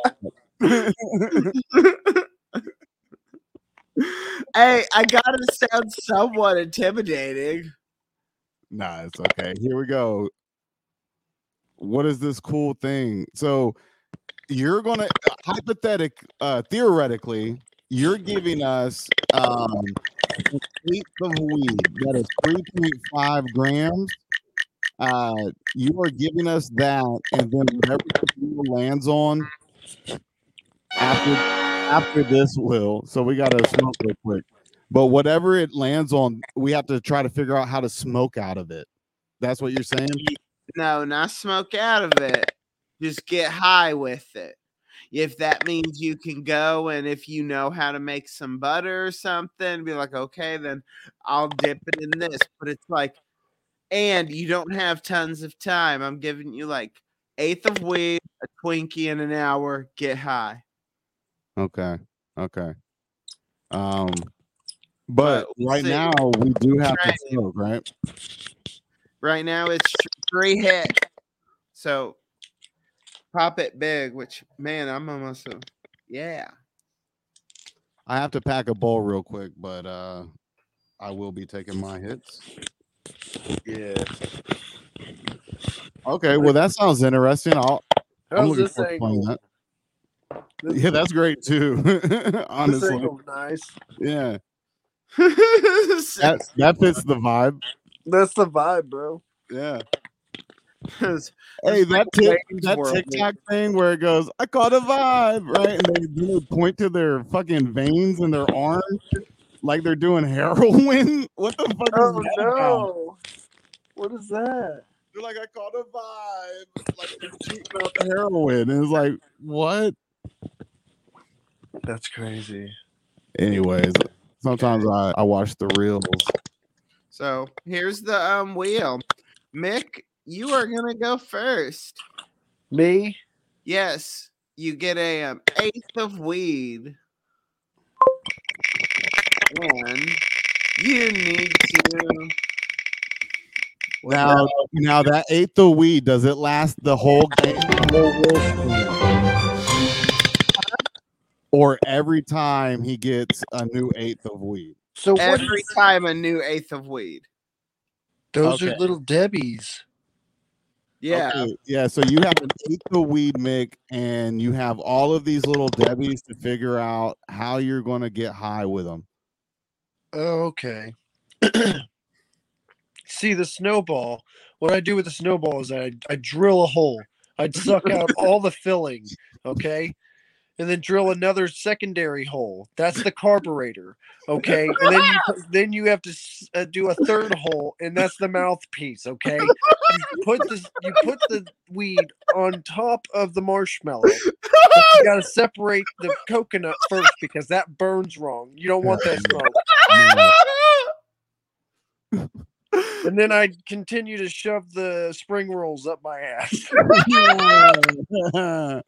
Hey, I gotta sound somewhat intimidating. Nah, it's okay. Here we go. What is this cool thing? So you're gonna hypothetic uh theoretically, you're giving us um an eighth of weed that is 3.5 grams. Uh you are giving us that, and then whatever lands on after after this will. So we gotta smoke real quick. But whatever it lands on, we have to try to figure out how to smoke out of it. That's what you're saying? No, not smoke out of it. Just get high with it. If that means you can go and if you know how to make some butter or something, be like, okay, then I'll dip it in this. But it's like, and you don't have tons of time. I'm giving you like eighth of weed, a Twinkie in an hour, get high. Okay. Okay. Um but But right see. now we do have to Trying. smoke, right? Right now it's three hit. So pop it big, which man, I'm almost a, yeah. I have to pack a bowl real quick, but uh I will be taking my hits. yeah. Okay, well that sounds interesting. I'll I'm looking forward to playing that. This, Yeah, that's great too. Honestly. nice. Yeah. That that fits the vibe. That's the vibe, bro. Yeah. Hey, that tic, that World, man. TikTok thing where it goes, I caught a vibe, right? And they, they point to their fucking veins in their arm like they're doing heroin. What the fuck Oh is that about? no! What is that? They're like, I caught a vibe. Like they're shooting out the heroin. And it's like, what? That's crazy. Anyways, sometimes I, I watch the reels. So here's the um wheel. Mick, you are gonna go first. Me? Yes, you get a um, eighth of weed. And you need to Now, now that eighth of weed, does it last the whole game? The whole world? Or every time he gets a new eighth of weed? So every is- time a new eighth of weed. Those Okay. are little Debbie's. Yeah. Okay, Yeah. So you have an eighth of weed, Mick, and you have all of these little Debbies to figure out how you're going to get high with them. Okay. See the snowball. What I do with the snowball is I I drill a hole. I'd suck out all the filling, okay, and then drill another secondary hole. That's the carburetor, okay, and then you then you have to uh, do a third hole, and that's the mouthpiece, okay. You put this you put the weed on top of the marshmallow. But you gotta separate the coconut first because that burns wrong. You don't want that smoke. And then I'd continue to shove the spring rolls up my ass.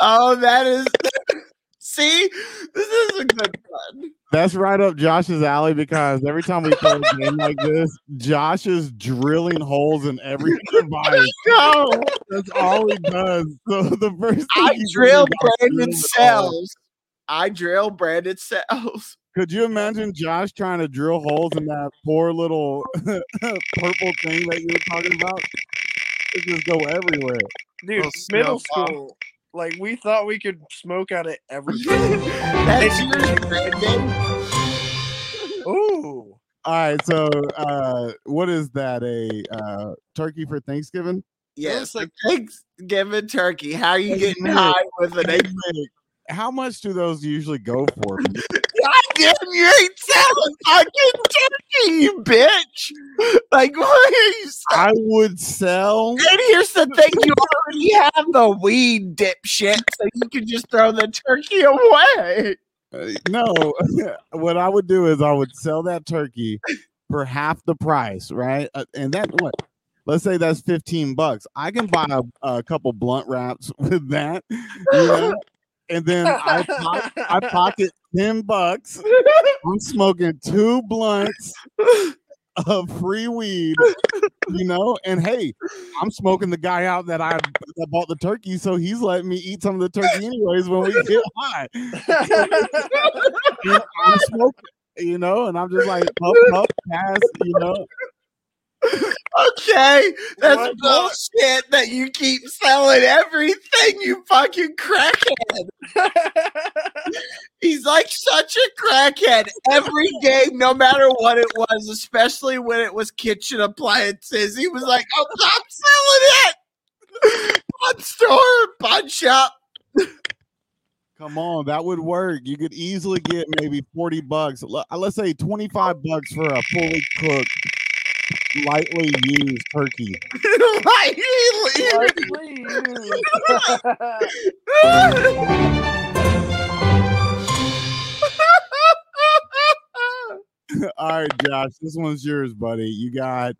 oh, that is. See, this is a good one. That's right up Josh's alley because every time we play a game like this, Josh is drilling holes in every device. Go. That's all he does. So the first thing I drill was got branded drilled cells. I drill branded cells. Could you imagine Josh trying to drill holes in that poor little purple thing that you were talking about? It just go everywhere. Dude, Little middle snowball. school, like we thought we could smoke out of everything. That's yours, Brandon. Ooh. All right, so uh what is that? A uh turkey for Thanksgiving? Yes, like- like Thanksgiving turkey. How are you getting high with an Hey, eight? Nick, How much do those usually go for? Again. You ain't selling fucking turkey, you bitch. Like, what are you saying? I would sell. And here's the thing: you already have the weed dipshit, so you can just throw the turkey away. Uh, no, what I would do is I would sell that turkey for half the price, right? Uh, and that what? Let's say that's fifteen bucks. I can buy a, a couple blunt wraps with that, you know? and then I po- I pocket ten bucks. I'm smoking two blunts of free weed, you know. And hey, I'm smoking the guy out that I that bought the turkey, so he's letting me eat some of the turkey anyways when we get high. You know, I'm smoking, you know, and I'm just like puff, puff, pass, you know. Okay, that's What the- bullshit that you keep selling everything, you fucking crackhead. He's like such a crackhead. Every game, no matter what it was, especially when it was kitchen appliances, he was like, "Oh, I'm selling it." Pawn store, pawn shop. Come on, that would work. You could easily get maybe 40 bucks. Let's say 25 bucks for a fully cooked, lightly used turkey. Like, All right, Josh, this one's yours, buddy. You got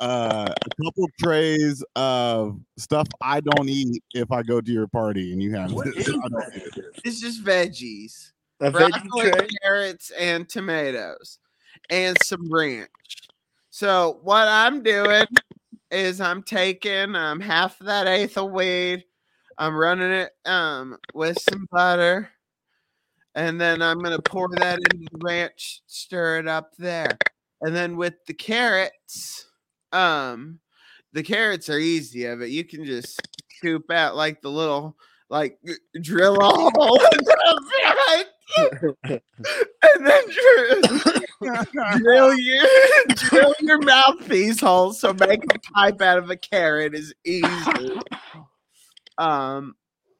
uh, a couple trays of stuff I don't eat if I go to your party, and you have this. is I don't eat it. it's just veggies. A veggie tray. carrots, and tomatoes, and some ranch. So what I'm doing is I'm taking um half of that eighth of weed, I'm running it um with some butter, and then I'm gonna pour that into the ranch, stir it up there, and then with the carrots, um, the carrots are easy of it. You can just scoop out like the little like drill a hole and then drill, drill your drill your mouthpiece hole. So make a pipe out of a carrot is easy. Um,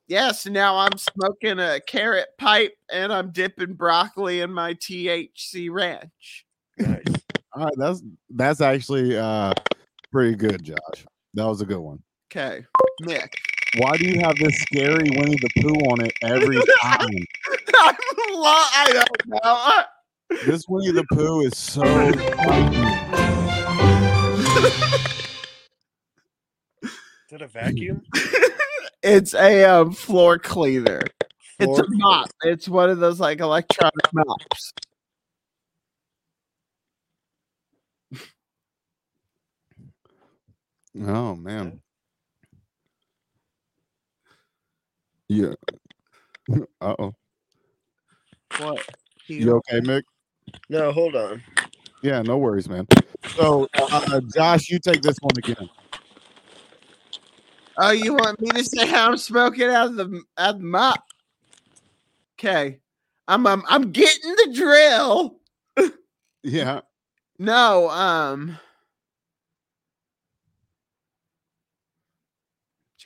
yeah. So now I'm smoking a carrot pipe and I'm dipping broccoli in my THC ranch. Nice. All right, that's that's actually uh pretty good, Josh. That was a good one. Okay, Nick. Why do you have this scary Winnie the Pooh on it every time? I'm lo- I don't know. this Winnie the Pooh is so frightening. Is that a vacuum? it's a um, floor cleaner. It's a Floor- mop. It's one of those like electronic mops. Oh man. Yeah. Uh oh. What? You okay, Mick? No, hold on. Yeah, no worries, man. So, uh, Josh, you take this one again. Oh, you want me to say how I'm smoking out of the out of the mop? Okay, I'm I'm, I'm getting the drill. Yeah. No, um,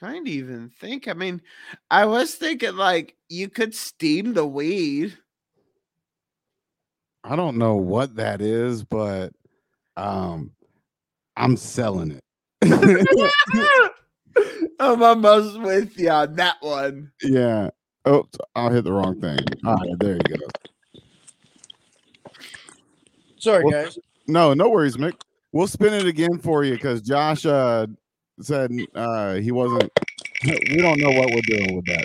trying to even think. I mean, I was thinking like you could steam the weed. I don't know what that is, but um, I'm selling it. I'm almost with you on that one. yeah. Oh, I'll hit the wrong thing. All right, there you go. Sorry, Well, guys. No, no worries, Mick. We'll spin it again for you because Josh uh, said uh, he wasn't. We don't know what we're doing with that.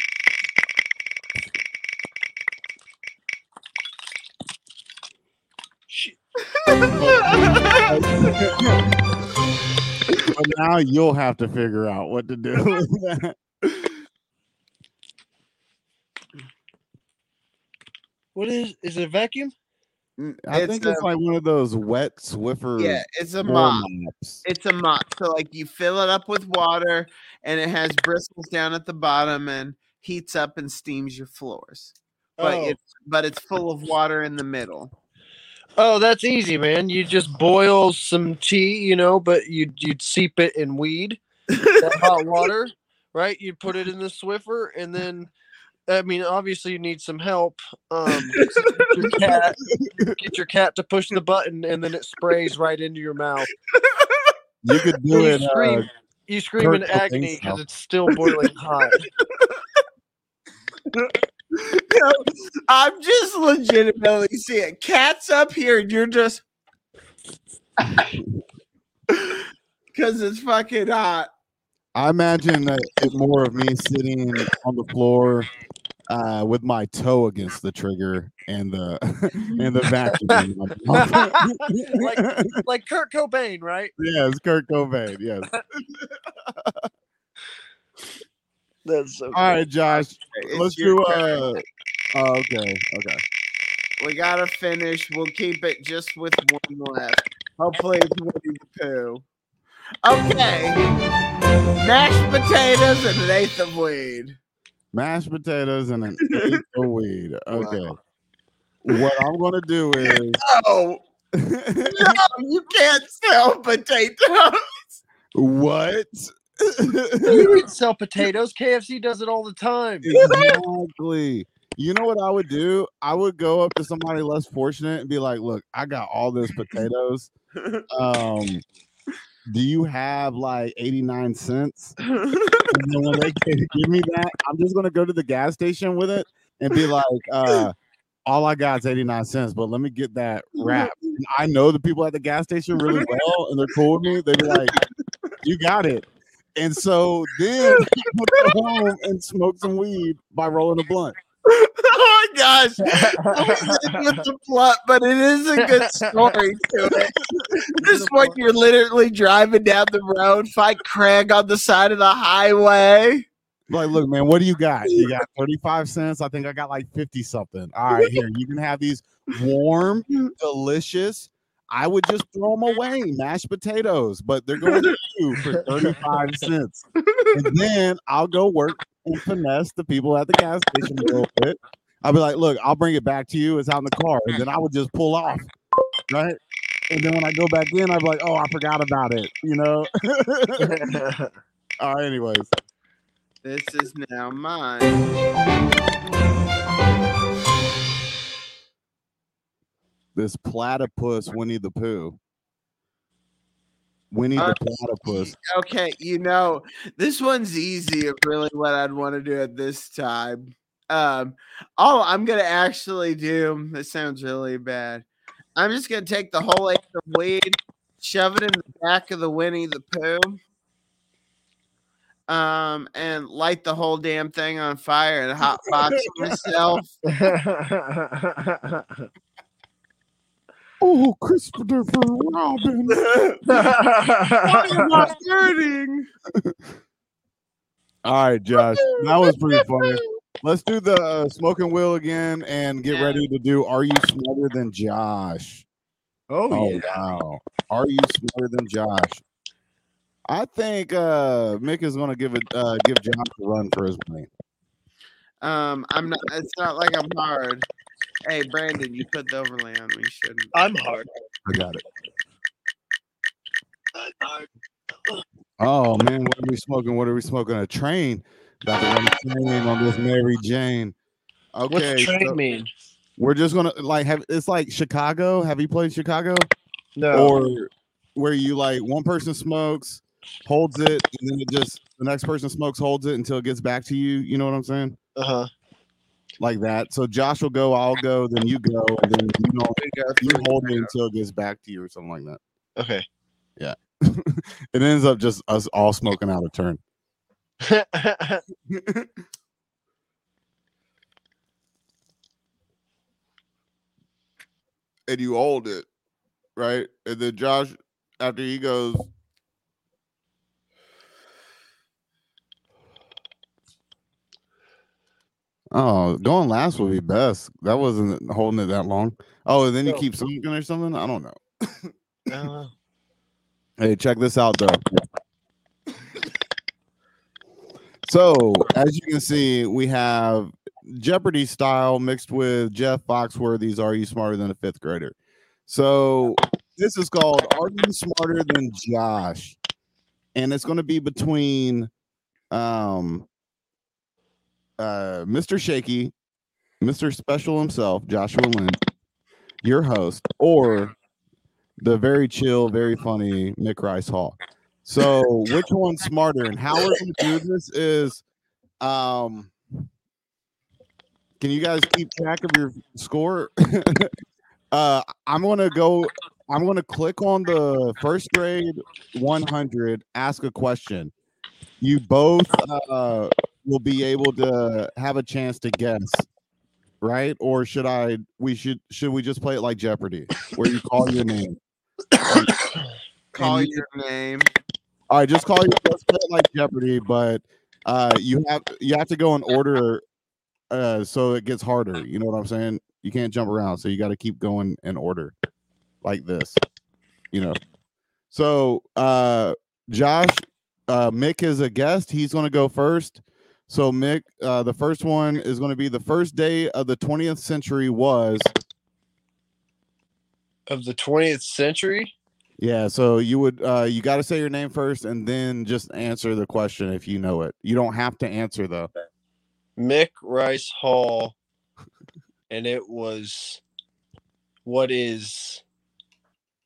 But now you'll have to figure out what to do with that. What is is it a vacuum? Mm, I It's think a- it's like one of those wet Swiffer. Yeah, it's a mop. mops. It's a mop. So like you fill it up with water and it has bristles down at the bottom and heats up and steams your floors. But Oh. it's but it's full of water in the middle. Oh, that's easy, man. You just boil some tea, you know, but you'd you'd seep it in weed, that hot water, right? You'd put it in the Swiffer, and then I mean, obviously you need some help. Um, get your cat, get your cat to push the button, and then it sprays right into your mouth. You could do You it. Uh, scream, you scream in agony style. because it's still boiling hot. No, I'm just legitimately seeing cats up here, and you're just because it's fucking hot. I imagine that it more of me sitting on the floor uh, with my toe against the trigger and the and the vacuum. like, like Kurt Cobain, right? yes, Kurt Cobain. Yes. That's so. All right, Josh. It's let's do. turn. Uh, oh, okay. Okay. We gotta finish. We'll keep it just with one left. Hopefully, it's Winnie the Pooh. Okay. Mashed potatoes and an eighth of weed. Mashed potatoes and an eighth of weed. Okay. What I'm gonna do is. Oh no, you can't sell potatoes. what? You can sell potatoes. KFC does it all the time. exactly. You know what I would do? I would go up to somebody less fortunate and be like, "Look, I got all those potatoes. Um, do you have like 89 cents?" And then when they gi- give me that, I'm just gonna go to the gas station with it and be like, uh, all I got is 89 cents, but let me get that wrap. And I know the people at the gas station really well, and they're cool with me. They'd be like, You got it. And so then I would go home and smoke some weed by rolling a blunt. oh my gosh. With the plot, but it is a good story to it. This one you're literally driving down the road, fight Craig on the side of the highway. Like, look, man, what do you got? You got 35 cents. I think I got like 50 something. All right, here, you can have these warm, delicious. I would just throw them away, mashed potatoes, but they're going to you for 35 cents. And then I'll go work and finesse the people at the gas station a little bit. I'd be like, look, I'll bring it back to you. It's out in the car. And then I would just pull off. Right. And then when I go back in, I'd be like, oh, I forgot about it. You know? All right, anyways. This is now mine. this platypus Winnie the Pooh. Winnie Uh, the platypus. Okay, you know, this one's easy of really what I'd want to do at this time. Um, all I'm gonna actually do, this sounds really bad. I'm just gonna take the whole eighth of weed, shove it in the back of the Winnie the Pooh, um, and light the whole damn thing on fire and hotbox myself. Oh, Christopher Robin. Why am I burning? All right, Josh. That was pretty funny. Let's do the uh, smoking wheel again and get Yeah. ready to do Are You Smarter Than Josh? oh, Oh, yeah. wow. Are You Smarter Than Josh? I think uh, Mick is going to give it uh, give Josh a run for his money. Um, I'm not. It's not like I'm hard. Hey, Brandon, you put the overlay on. We shouldn't. I'm hard. I got it. Oh man, what are we smoking? What are we smoking? A train. About to run a train on this Mary Jane. What's Okay, train so mean? we're just gonna like have it's like Chicago. Have you played Chicago? No. Or where you like one person smokes, holds it, and then it just the next person smokes, holds it until it gets back to you. You know what I'm saying? uh huh. Like that. So Josh will go, I'll go, then you go, and then you know you hold it until it gets back to you or something like that. Okay. Yeah. it ends up just us all smoking out of turn. and you hold it, right? And then Josh, after he goes, Oh, going last would be best. That wasn't holding it that long. Oh, and then you No. keep smoking or something? I don't know. Uh, Hey, check this out though. So, as you can see, we have Jeopardy style mixed with Jeff Foxworthy's Are You Smarter Than a Fifth Grader? So, this is called Are You Smarter Than Josh? And it's going to be between um uh, Mr. Shaky, Mr. Special himself, Joshua Lynn, your host, or the very chill, very funny Mick Rice Hall. So, which one's smarter? And how we're going to do this is, um, can you guys keep track of your score? uh, I'm going to go. I'm going to click on the first grade 100. Ask a question. You both uh, will be able to have a chance to guess, right? Or should I? We should. Should we just play it like Jeopardy, where you call your name? Call you- your name. All right, just call you. Let's play it like Jeopardy, but uh, you have you have to go in order, uh, so it gets harder. You know what I'm saying? You can't jump around, so you got to keep going in order, like this. You know. So, uh, Josh, uh, Mick is a guest. He's going to go first. So, Mick, uh, the first one is going to be the first day of the 20th century was Of the 20th century? Yeah, so you would uh you got to say your name first and then just answer the question if you know it. You don't have to answer though. Mick Rice Hall. And it was what is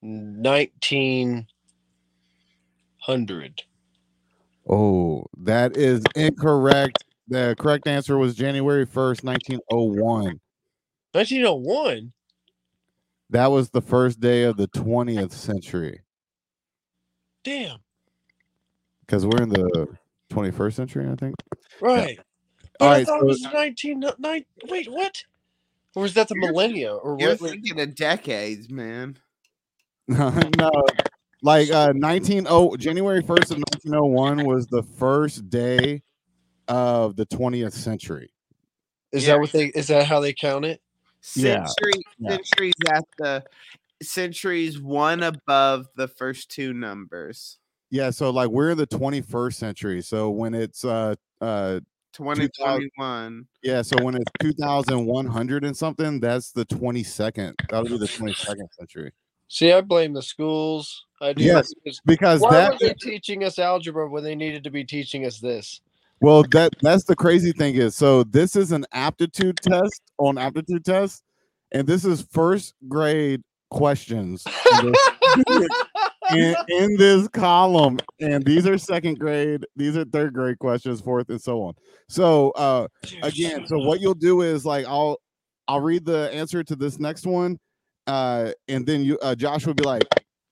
1900. Oh, that is incorrect. The correct answer was January 1st, 1901. 1901? That was the first day of the 20th century Damn. cuz we're in the 21st century, I think. Right. But All I right, thought so- it was 19 uh, nine, Wait, what? Or was that the You're- millennia? Or You're what? thinking of decades, man. no. Like uh 19 oh January 1st of 1901 was the first day of the 20th century. Is Yeah. that what they? Is that how they count it? Yeah, Century, yeah. centuries at the centuries one above the first two numbers. Yeah, so like we're in the 21st century. So when it's uh uh 2021. yeah, so when it's 2100 and something, that's the 22nd. That'll be the 22nd century. See, I blame the schools. I do. Yes, because Because Why that were they teaching us algebra when they needed to be teaching us this? well that that's the crazy thing is so this is an aptitude test on aptitude test and this is first grade questions in in this column and these are second grade these are third grade questions fourth and so on so uh again so what you'll do is like i'll i'll read the answer to this next one uh and then you uh josh would be like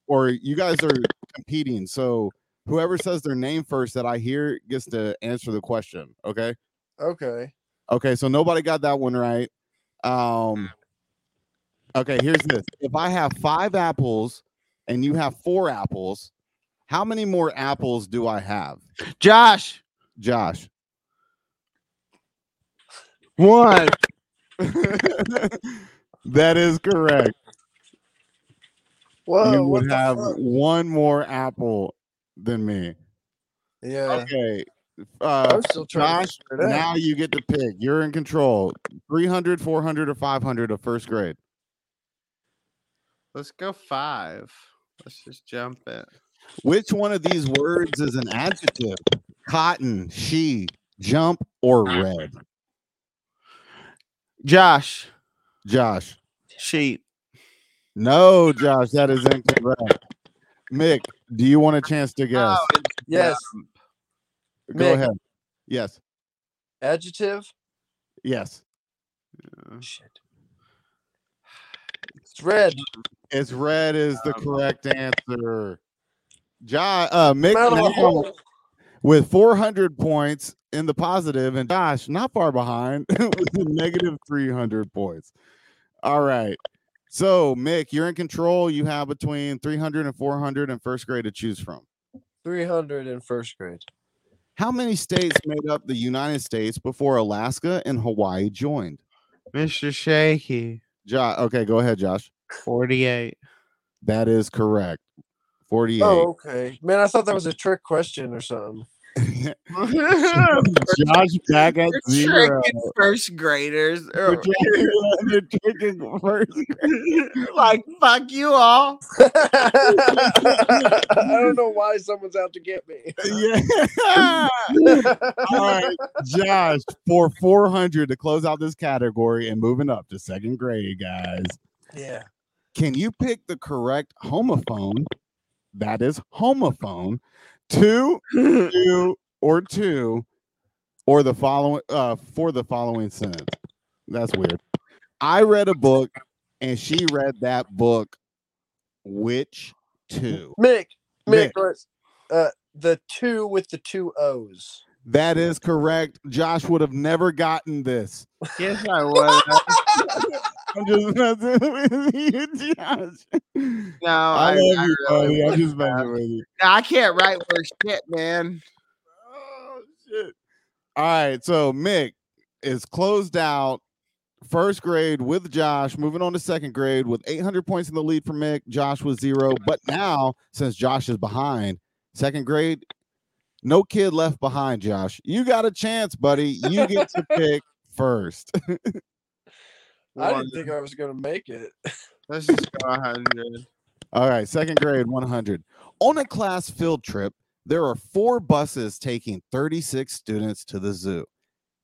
or you guys are competing so whoever says their name first that i hear gets to answer the question okay? Okay. okay so nobody got that one right. Um okay here's this. If i have five apples and you have four apples how many more apples do i have? Josh, josh. One. that is correct Whoa. you would have fuck? one more apple than me. Yeah. Okay. Uh, still Josh, to figure it out. now you get to pick. You're in control. 300, 400, or 500 of first grade. Let's go five. Let's just jump it. Which one of these words is an adjective? Cotton, she, jump, or red? Josh, Josh. sheep. No, Josh, that is incorrect. Mick, do you want a chance to guess? Oh, Yes. Go Mick. ahead. Yes. Adjective. Yes. dumb. Shit. It's red. It's red is the correct answer. Josh, uh, Mick I'm out of a now with 400 points in the positive, and Josh not far behind with negative 300 points. All right. So, Mick, you're in control. You have between 300 and 400 in first grade to choose from. 300 in first grade. How many states made up the United States before Alaska and Hawaii joined? Mr. Shaky, Josh, okay, go ahead, Josh. 48. That is correct. 48. Oh, okay. Man, I thought that was a trick question or something. Josh back at You're zero. tricking first graders. We're Or- They're tricking first grade. like fuck you all. I don't know why someone's out to get me. Yeah. All right, Josh, for 400 to close out this category and moving up to second grade, guys. yeah. Can you pick the correct homophone? That is homophone. Two, two, or two, or the following uh for the following sentence. That's weird. I read a book and she read that book. Which two? Mick, Mick. Mick, uh, the two with the two O's. That is correct. Josh would have never gotten this. Yes, I was. I'm just messing with you, Josh. No, I, I, love I you, really buddy. I'm just messing with you. I can't write worse shit, man. Oh shit. All right, so Mick is closed out first grade with Josh, moving on to second grade with 800 points in the lead for Mick. Josh was zero, but now since Josh is behind, second grade, no kid left behind. Josh, you got a chance, buddy. You get to pick first. I didn't think I was going to make it. Let's just go 100. All right, second grade, 100. On a class field trip, there are four buses taking 36 students to the zoo.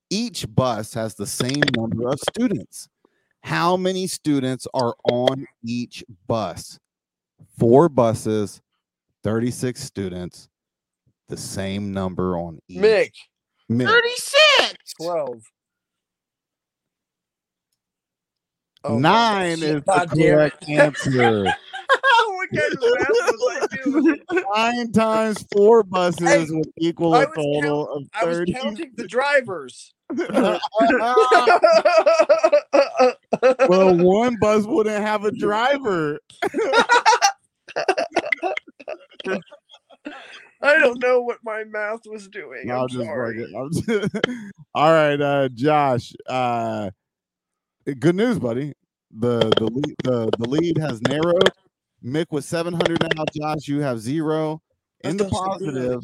Each bus has the same number of students. How many students are on each bus? Four buses, 36 students, the same number on each. Mick, Mick. 36. 12. Oh, Nine shit. is the God it. correct answer. what kind of math was I doing? Nine times four buses would equal a total of 30. I was 30. counting the drivers. well, one bus wouldn't have a driver. I don't know what my mouth was doing. No, I'm I'm just sorry. fucking- I'm just- All right, uh, Josh. Uh, good news, buddy. The the lead the, the lead has narrowed. Mick with 700 now. Josh, you have zero. In the That feels so good. positive,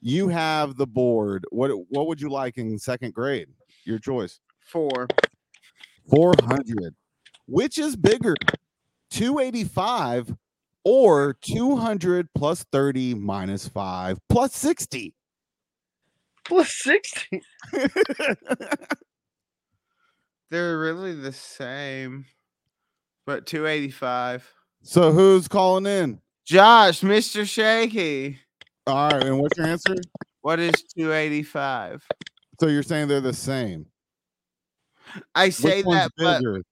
you have the board. What what would you like in second grade? Your choice. Four. 400. Which is bigger, 285 or 200 plus 30 minus 5 plus 60? Plus 60. They're really the same, but 285. so who's calling in? Josh, Mr. Shaky. All right, and what's your answer? What is 285? So you're saying they're the same. I say that, but bigger?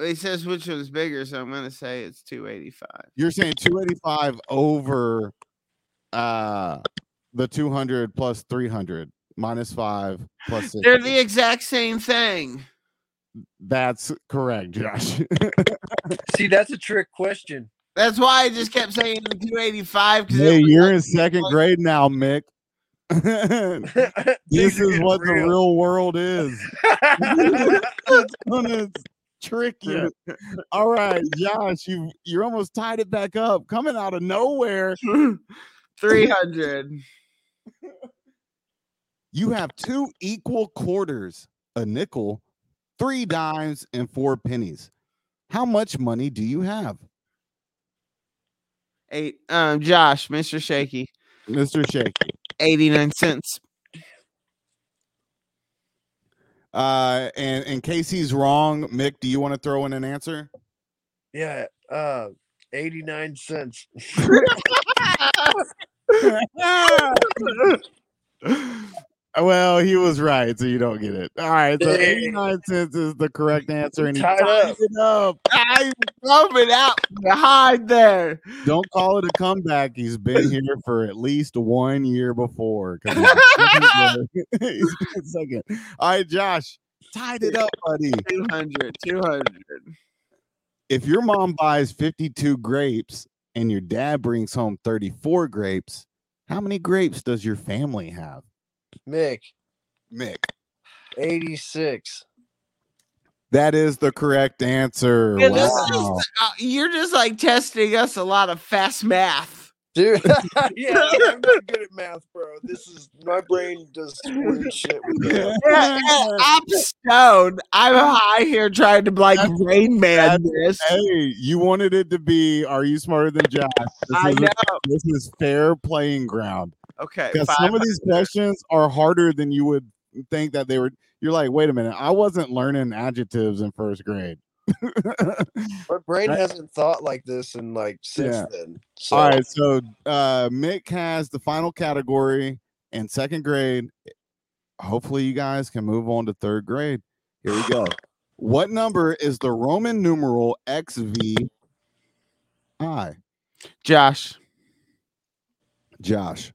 he says which one's bigger, so I'm going to say it's 285. You're saying 285 over uh the 200 plus 300 minus 5 plus 60. They're the exact same thing. That's correct, Josh. See, that's a trick question. That's why I just kept saying the 285. 'cause hey, you're like- in second like- grade now, Mick. this is getting what the real. real world is. it's gonna trick you. All right, Josh, you you're almost tied it back up, coming out of nowhere. 300. You have two equal quarters, a nickel, three dimes, and four pennies. How much money do you have, Eight. Um, Josh, Mr. Shaky, Mr. Shaky? 89 cents. Uh, and in case he's wrong, Mick, do you want to throw in an answer? yeah, uh, 89 cents. well, he was right, so you don't get it. All right, so Hey. 89 cents is the correct answer, and he Tied tied up. it up. Ah, I'm coming out behind there. Don't call it a comeback. He's been here for at least one year before. he's second. He's been second. All right, Josh, tied it up, buddy. 200. 200. If your mom buys 52 grapes and your dad brings home 34 grapes, how many grapes does your family have? Mick, Mick. 86. That is the correct answer. Yeah, this is wow. uh, you're just like testing us a lot of fast math. Dude, yeah, I'm not good at math, bro. This is my brain does weird shit with. Yeah, yeah, I'm stoned. I'm high here trying to like Rain Man this. Hey, you wanted it to be Are You Smarter Than Josh? This I is, know. this is fair playing ground. Okay, Because some of these questions are harder than you would think that they were. You're like, wait a minute, I wasn't learning adjectives in first grade. My brain Right. hasn't thought like this in like since Yeah. then. So All right, so uh Mick has the final category in second grade. Hopefully, you guys can move on to third grade. Here we go. What number is the Roman numeral XVI? Josh. Josh.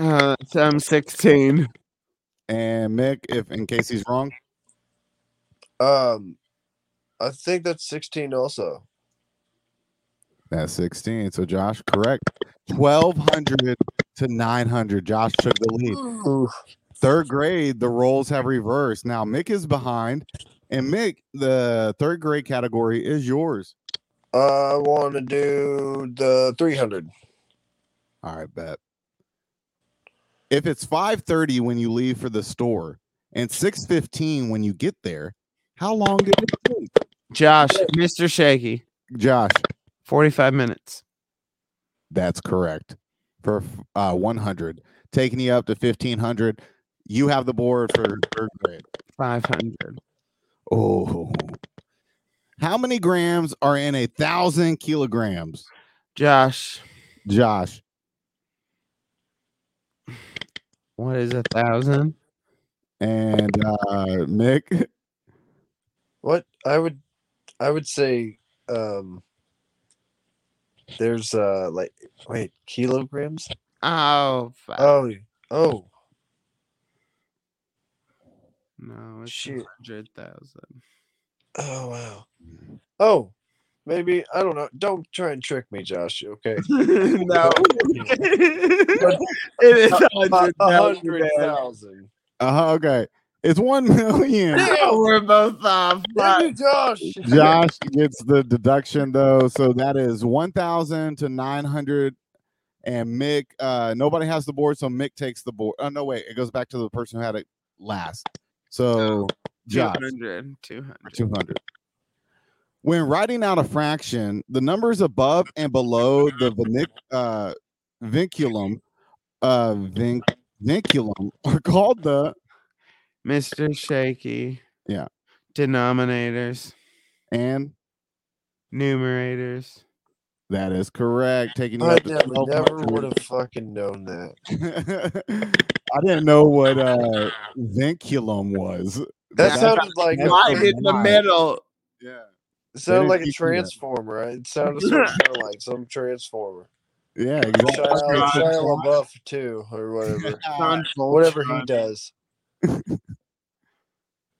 Uh, so I'm 16. And Mick, if in case he's wrong, um I think that's 16 also. that's 16. So Josh, correct. 1200 to 900. Josh took the lead. Third grade, the roles have reversed. Now Mick is behind, and Mick, the third grade category is yours. I want to do the 300. All right, bet. If it's 5:30 when you leave for the store and 6:15 when you get there, how long did it take? Josh, Mr. Shaky. Josh, 45 minutes. that's correct. For uh 100, taking you up to 1500. You have the board for third grade. 500. Oh. How many grams are in a thousand kilograms? Josh, Josh, what is a thousand? and uh Mick, What I would I would say um there's uh like wait, kilograms? Oh, fi- Oh, oh, no, it's shit. 100,000. oh wow. Oh, maybe I don't know. Don't try and trick me, Josh, okay? no. it is A 100,000. a man. uh okay. It's one million. Oh, we're both off. Damn Josh. Josh gets the deduction though, so that is one thousand to nine hundred. And Mick, uh, nobody has the board, so Mick takes the board. Oh no, wait, it goes back to the person who had it last. So Josh, 200. 200. two hundred. When writing out a fraction, the numbers above and below the vinic, uh, vinculum, uh, vin- vinculum are called the Mr. Shaky. Yeah. Denominators, and numerators. that is correct. Taking you I never, never would have fucking known that. I didn't know what uh vinculum was. That That's- sounded like that's Right in the middle. Yeah. It sounded like a teach me that. transformer. right? It sounded sort of like some transformer. Yeah, exactly. Shia, Shia LaBeouf too, or whatever. Whatever he does.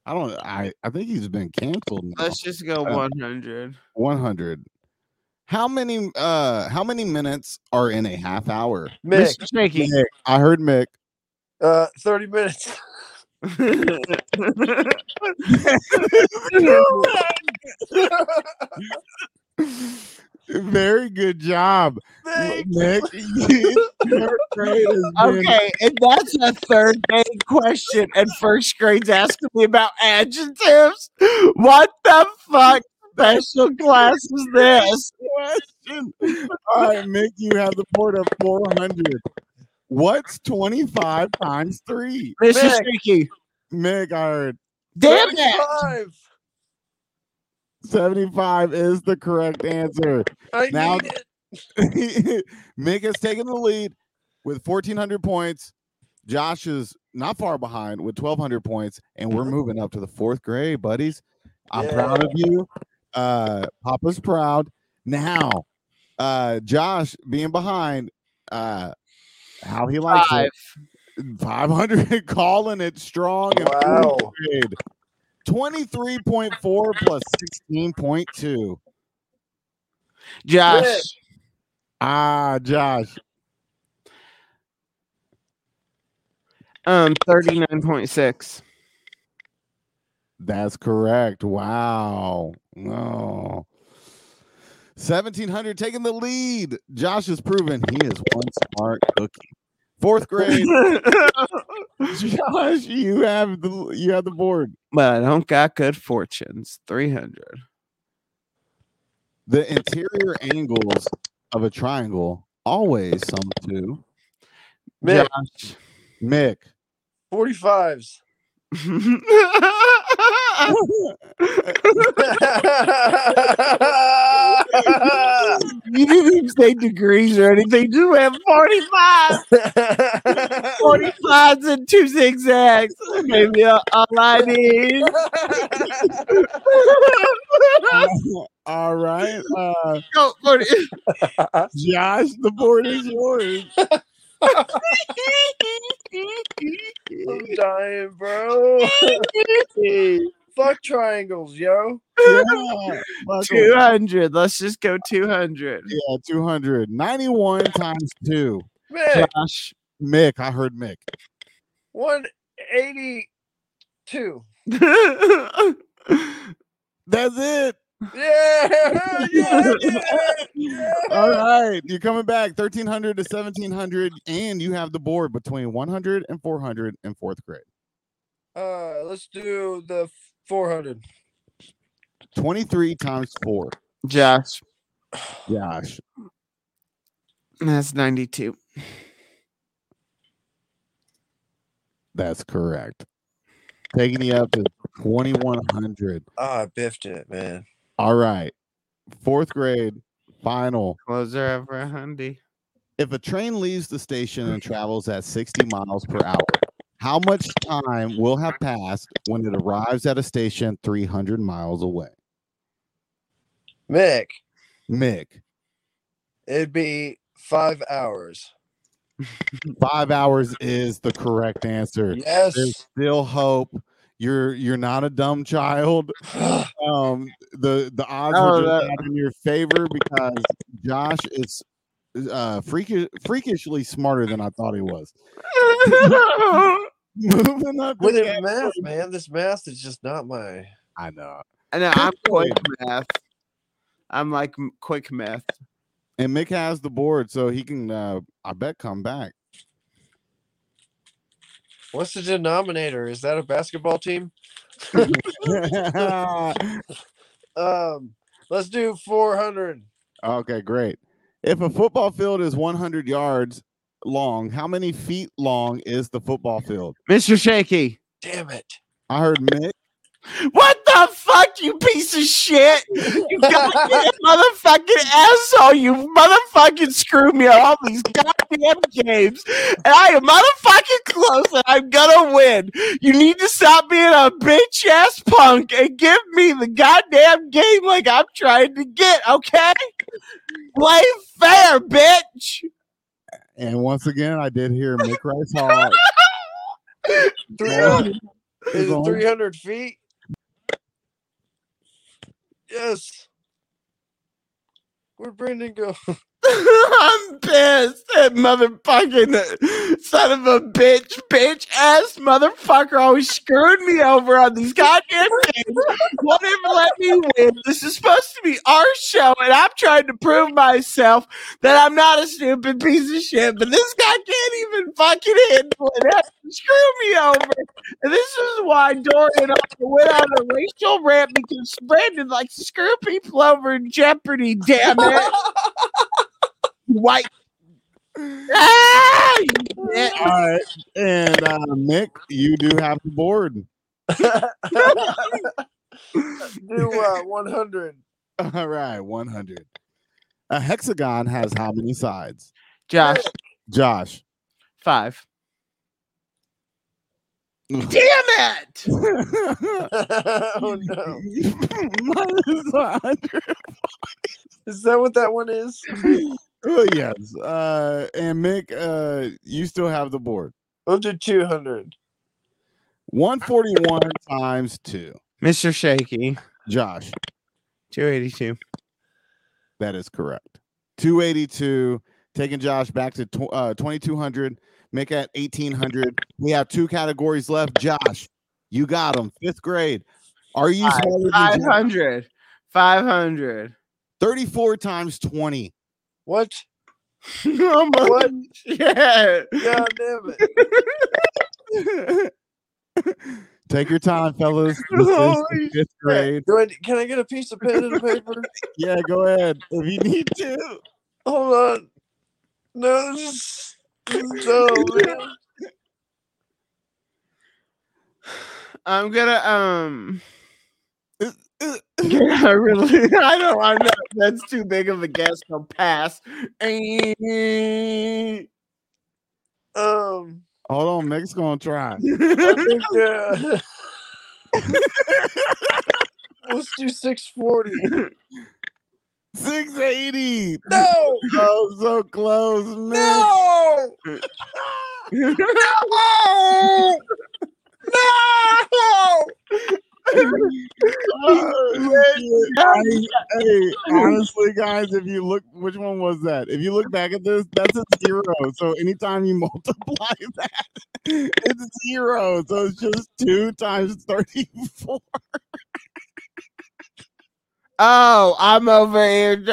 I don't I I think he's been canceled now. Let's just go Uh, 100. 100. How many uh how many minutes are in a half hour? Mick, Mick, I heard Mick. uh, thirty minutes. Very good job, Mick. Third grade has been- Okay, and that's a third grade question, and first grade's asking me about adjectives. What the fuck special class is this? question. All right, Mick, you have the board of 400. What's 25 times 3? Mr. Mick. Streaky. Mick, I heard Damn it! 75. 75 is the correct answer. I Now- need it. Mick has taken the lead with 1,400 points. Josh is not far behind with 1,200 points, and we're moving up to the fourth grade, buddies. I'm proud of you. Uh, Papa's proud. Now, uh, Josh being behind, uh, how he likes Five. it. 500, calling it strong. Wow. grade. 23.4 plus 16.2. Josh. Mick. Ah, Josh. Um, 39.6. That's correct. Wow. No. 1700 taking the lead. Josh has proven he is one smart cookie. Fourth grade, Josh, you have the you have the board. but I don't got good fortunes. 300. The interior angles of a triangle always sum to Mick, Josh. Mick. 45s. you didn't even say degrees or anything. You have 45. 45s and two zigzags. Maybe all I need. All right. Uh Go, Josh, the board is yours. I'm dying, bro. Fuck triangles, yo. Yeah, 200. Let's just go 200. yeah, 200. 91 times 2. Mick, Josh. Mick, I heard Mick. 182. That's it. Yeah, yeah, yeah. All right. You're coming back 1300 to 1700, and you have the board between 100 and 400 in fourth grade. Uh, let's do the 400. 23 times 4. Josh. Josh. That's 92. That's correct. Taking you up to 2100. Ah, I biffed it, man. All right. Fourth grade, final. Closer over a hundy. If a train leaves the station and travels at 60 miles per hour, how much time will have passed when it arrives at a station 300 miles away? Mick, Mick, it'd be five hours. five hours is the correct answer. Yes. There's still hope. You're you're not a dumb child. Um, the the odds are just not in your favor because Josh is uh freakish, freakishly smarter than I thought he was. Moving up, With it math, man. This math is just not my. I know. And I'm quick math. I'm like quick math. And Mick has the board, so he can. uh I bet come back. What's the denominator? Is that a basketball team? Um, let's do 400. okay, great. If a football field is 100 yards long, how many feet long is the football field? Mr. Shaky. Damn it. I heard Mick. What the fuck, you piece of shit? You goddamn motherfucking asshole. You motherfucking screw me on all these goddamn games. And I am motherfucking close and I'm gonna win. You need to stop being a bitch ass punk and give me the goddamn game like I'm trying to get, okay? Play fair, bitch. And once again, I did hear Mick Rice Hall. 300. Is it 300 feet? Yes. Where'd Brandon go? I'm pissed. That motherfucking son of a bitch, bitch ass motherfucker always screwed me over on these goddamn games. Won't even let me win. This is supposed to be our show, and I'm trying to prove myself that I'm not a stupid piece of shit. But this guy can't even fucking handle it. Screw me over. And this is why Dorian went on a racial rant because Brandon likes to screw people over in Jeopardy. Damn it white. Ah, you. All right. And uh, Mick, you do have the board. do uh, 100. All right, 100. A hexagon has how many sides? Josh, Josh. five. Damn it! oh no. Minus 100. Is that what that one is? Oh, yes. Uh, and Mick, uh, you still have the board. We'll do 200. 141 times 2. Mr. Shaky, Josh, 282. that is correct. 282, taking Josh back to tw- uh, 2200. Mick at 1800. We have two categories left. Josh, you got them. Fifth grade. Are you smarter than 500. 500. 34 times 20. What? What? Yeah. God damn it. Take your time, fellas. This is Holy the fifth grade. Do I, can I get a piece of pen and paper? Yeah, go ahead if you need to. Hold on. No, this is, man. I'm gonna um. Yeah, I really. I don't. I know that's too big of a guess. I'll pass. Um, Hold on, Mick's gonna try. I think, uh, let's do 640. 680. No! Oh, so close, Mick. No! No! No! Oh. I- hey, honestly, guys, if you look, which one was that? If you look back at this, that's a zero. So anytime you multiply that, it's zero. So it's just two times 34. Oh, I'm over here.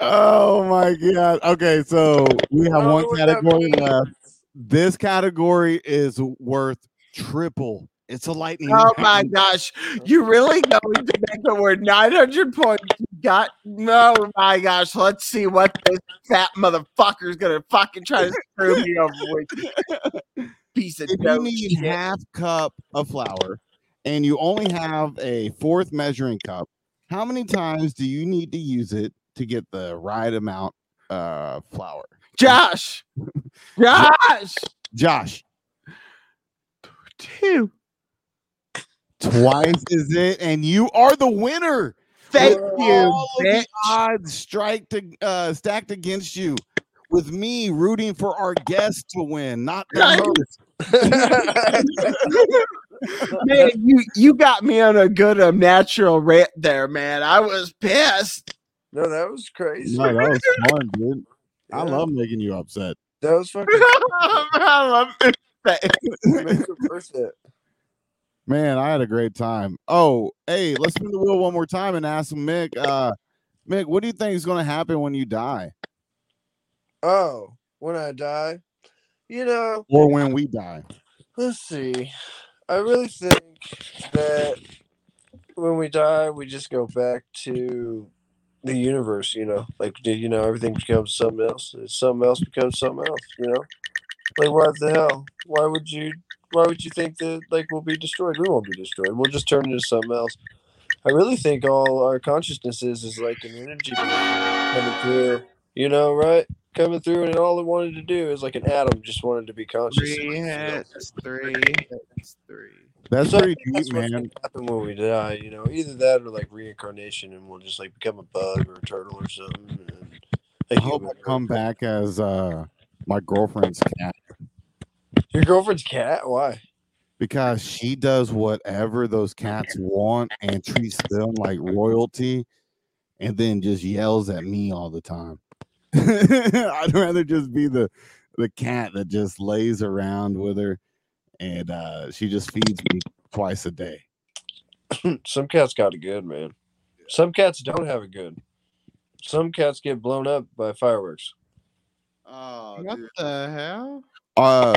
Oh my god. Okay, so we have don't one know what that category left. This category is worth triple. It's a lightning. Oh my gosh, you really going to make the word 900 points? You got no, my gosh. Let's see what this fat motherfucker's gonna fucking try to screw me over with. Piece of If you need shit. half cup of flour and you only have a fourth measuring cup, how many times do you need to use it to get the right amount of flour? Josh, Josh, Josh, two. Twice is it, and you are the winner. Thank With you, all of the odds strike to uh, stacked against you, with me rooting for our guest to win, not the Right. host. Man, you you got me on a good um, natural rant there, man. I was pissed. no, that was crazy. No, that was fun, dude. I love making you upset. That was fucking I love this it it. Man, I had a great time. Oh, hey, let's spin the wheel one more time and ask Mick. Uh, Mick, what do you think is going to happen when you die, Oh, when I die, you know, or when we die? let's see. I really think that when we die, we just go back to the universe. You know, like you know, everything becomes something else. Something else becomes something else. You know, like what the hell? Why would you? Why would you think that like we'll be destroyed? We won't be destroyed. We'll just turn into something else. I really think all our consciousness is is like an energy coming through. You know, right? Coming through, and all it wanted to do is like an atom just wanted to be conscious. Three enough, hits, three hits, three. That's So I pretty deep, man. happen when we die. You know, either that or like reincarnation, and we'll just like become a bug or a turtle or something. And a I hope I come back as uh my girlfriend's cat Your girlfriend's cat? Why? because she does whatever those cats want and treats them like royalty, and then just yells at me all the time. I'd rather just be the the cat that just lays around with her, and uh, she just feeds me twice a day. Some cats got it good, man. Some cats don't have it good. Some cats get blown up by fireworks. Oh, What the hell? uh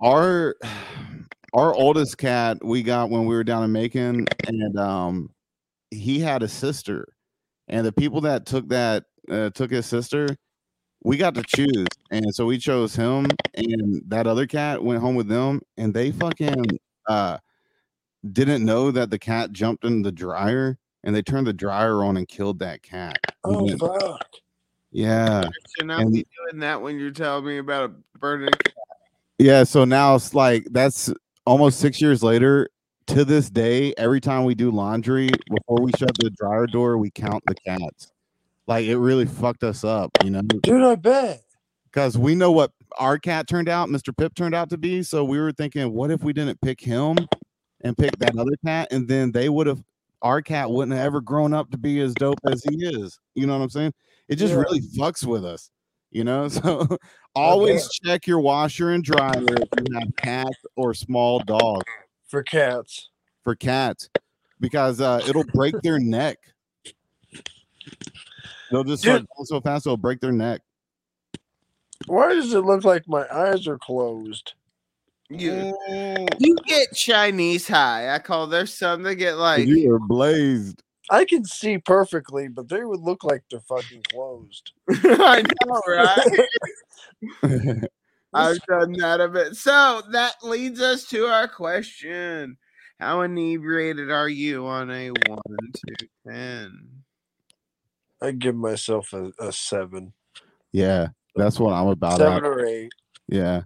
our our oldest cat we got when we were down in Macon and um he had a sister and the people that took that uh, took his sister we got to choose and so we chose him and that other cat went home with them and they fucking uh didn't know that the cat jumped in the dryer and they turned the dryer on and killed that cat Oh went- fuck! yeah Should not And- be doing that when you're telling me about a burning. Yeah, so now it's like that's almost six years later. To this day, every time we do laundry, before we shut the dryer door, we count the cats. Like it really fucked us up, you know, Dude, I bet. because we know what our cat turned out, Mr. Pip turned out to be. So we were thinking, what if we didn't pick him and pick that other cat, and then they would have, our cat wouldn't have ever grown up to be as dope as he is. You know what I'm saying? It just Yeah. really fucks with us, you know. So always check your washer and dryer if you have cats or small dogs For cats. for cats because uh, it'll break their neck. They'll just Dude. start going so fast they'll break their neck. Why does it look like my eyes are closed? You, you get Chinese high. I call there's some that get like you are blazed. I can see perfectly, but they would look like they're fucking closed. I know, right? I've done that a bit. So that leads us to our question. How inebriated are you on a one to ten? I give myself a, a seven, yeah, that's what I'm about. seven At. or eight. Yeah,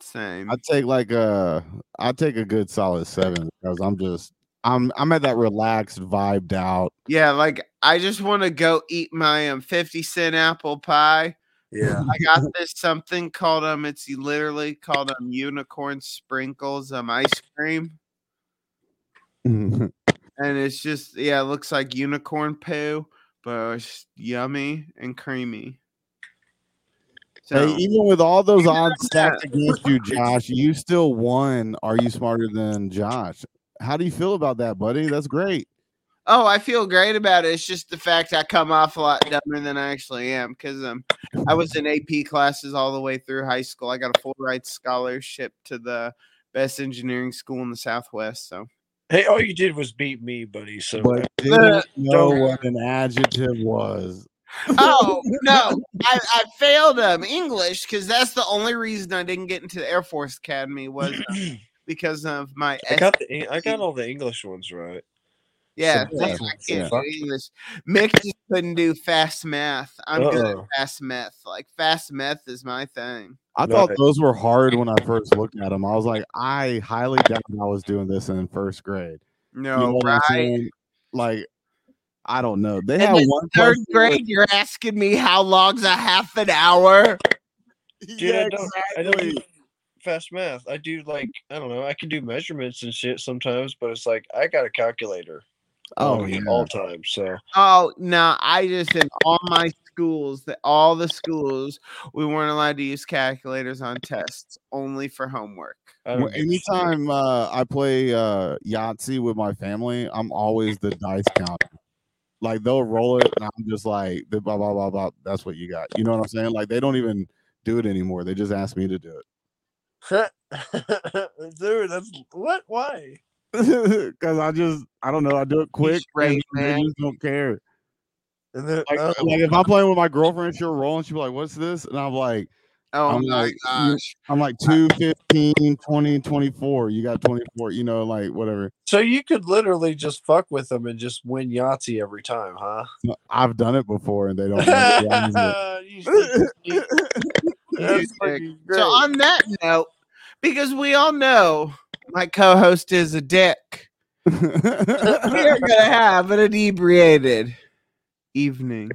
Same. I'd take like uh, a, I'd take a good solid seven because I'm just, I'm, I'm at that relaxed, vibed out. Yeah, like I just want to go eat my um 50 cent apple pie. Yeah. I got this something called um it's literally called um unicorn sprinkles um ice cream. And it's just yeah, it looks like unicorn poo, but it's yummy and creamy. So Hey, even with all those odds stacked against you, Josh, you still won. Are you smarter than Josh? How do you feel about that, buddy? That's great. Oh, I feel great about it. It's just the fact I come off a lot dumber than I actually am because um, I was in AP classes all the way through high school. I got a full ride scholarship to the best engineering school in the Southwest. So Hey, all you did was beat me, buddy. So But didn't know what an adjective was. oh no, I, I failed um English because that's the only reason I didn't get into the Air Force Academy was um, because of my I got the I got all the English ones right. yeah. Yeah, I can't do English. Mick just couldn't do fast math. I'm good at fast math. Like fast math is my thing. I No, thought I- those were hard when I first looked at them. I was like, I highly doubt I was doing this in first grade. You know No, right? Like, I don't know. They And had then one Third question where- grade, you're asking me how long's a half an hour? Dude, Yeah, I don't, I don't do exactly. Fast math. I do like I don't know. I can do measurements and shit sometimes, but it's like I got a calculator. Oh on me yeah. all time. So Oh no, I just in all my schools that all the schools we weren't allowed to use calculators on tests, only for homework. Well, give a shit. anytime uh, I play uh, Yahtzee with my family, I'm always the dice counter. Like they'll roll it, and I'm just like, blah blah blah blah. That's what you got. You know what I'm saying? Like they don't even do it anymore. They just ask me to do Dude, that's what? Why? because I just I don't know. I do it quick. straight, and they man. just don't care. And then, Like, oh, like if I'm playing with my girlfriend, she'll roll and she'll be like, "What's this?" And I'm like, Oh I'm my like, gosh. I'm like 2, 15, 20, 24. You got 24, you know, like whatever. so you could literally just fuck with them and just win Yahtzee every time, huh? I've done it before and they don't recognize it. You sneaky sneak. That's great. So on that note, because we all know my co-host is a dick, we are gonna have an inebriated evening.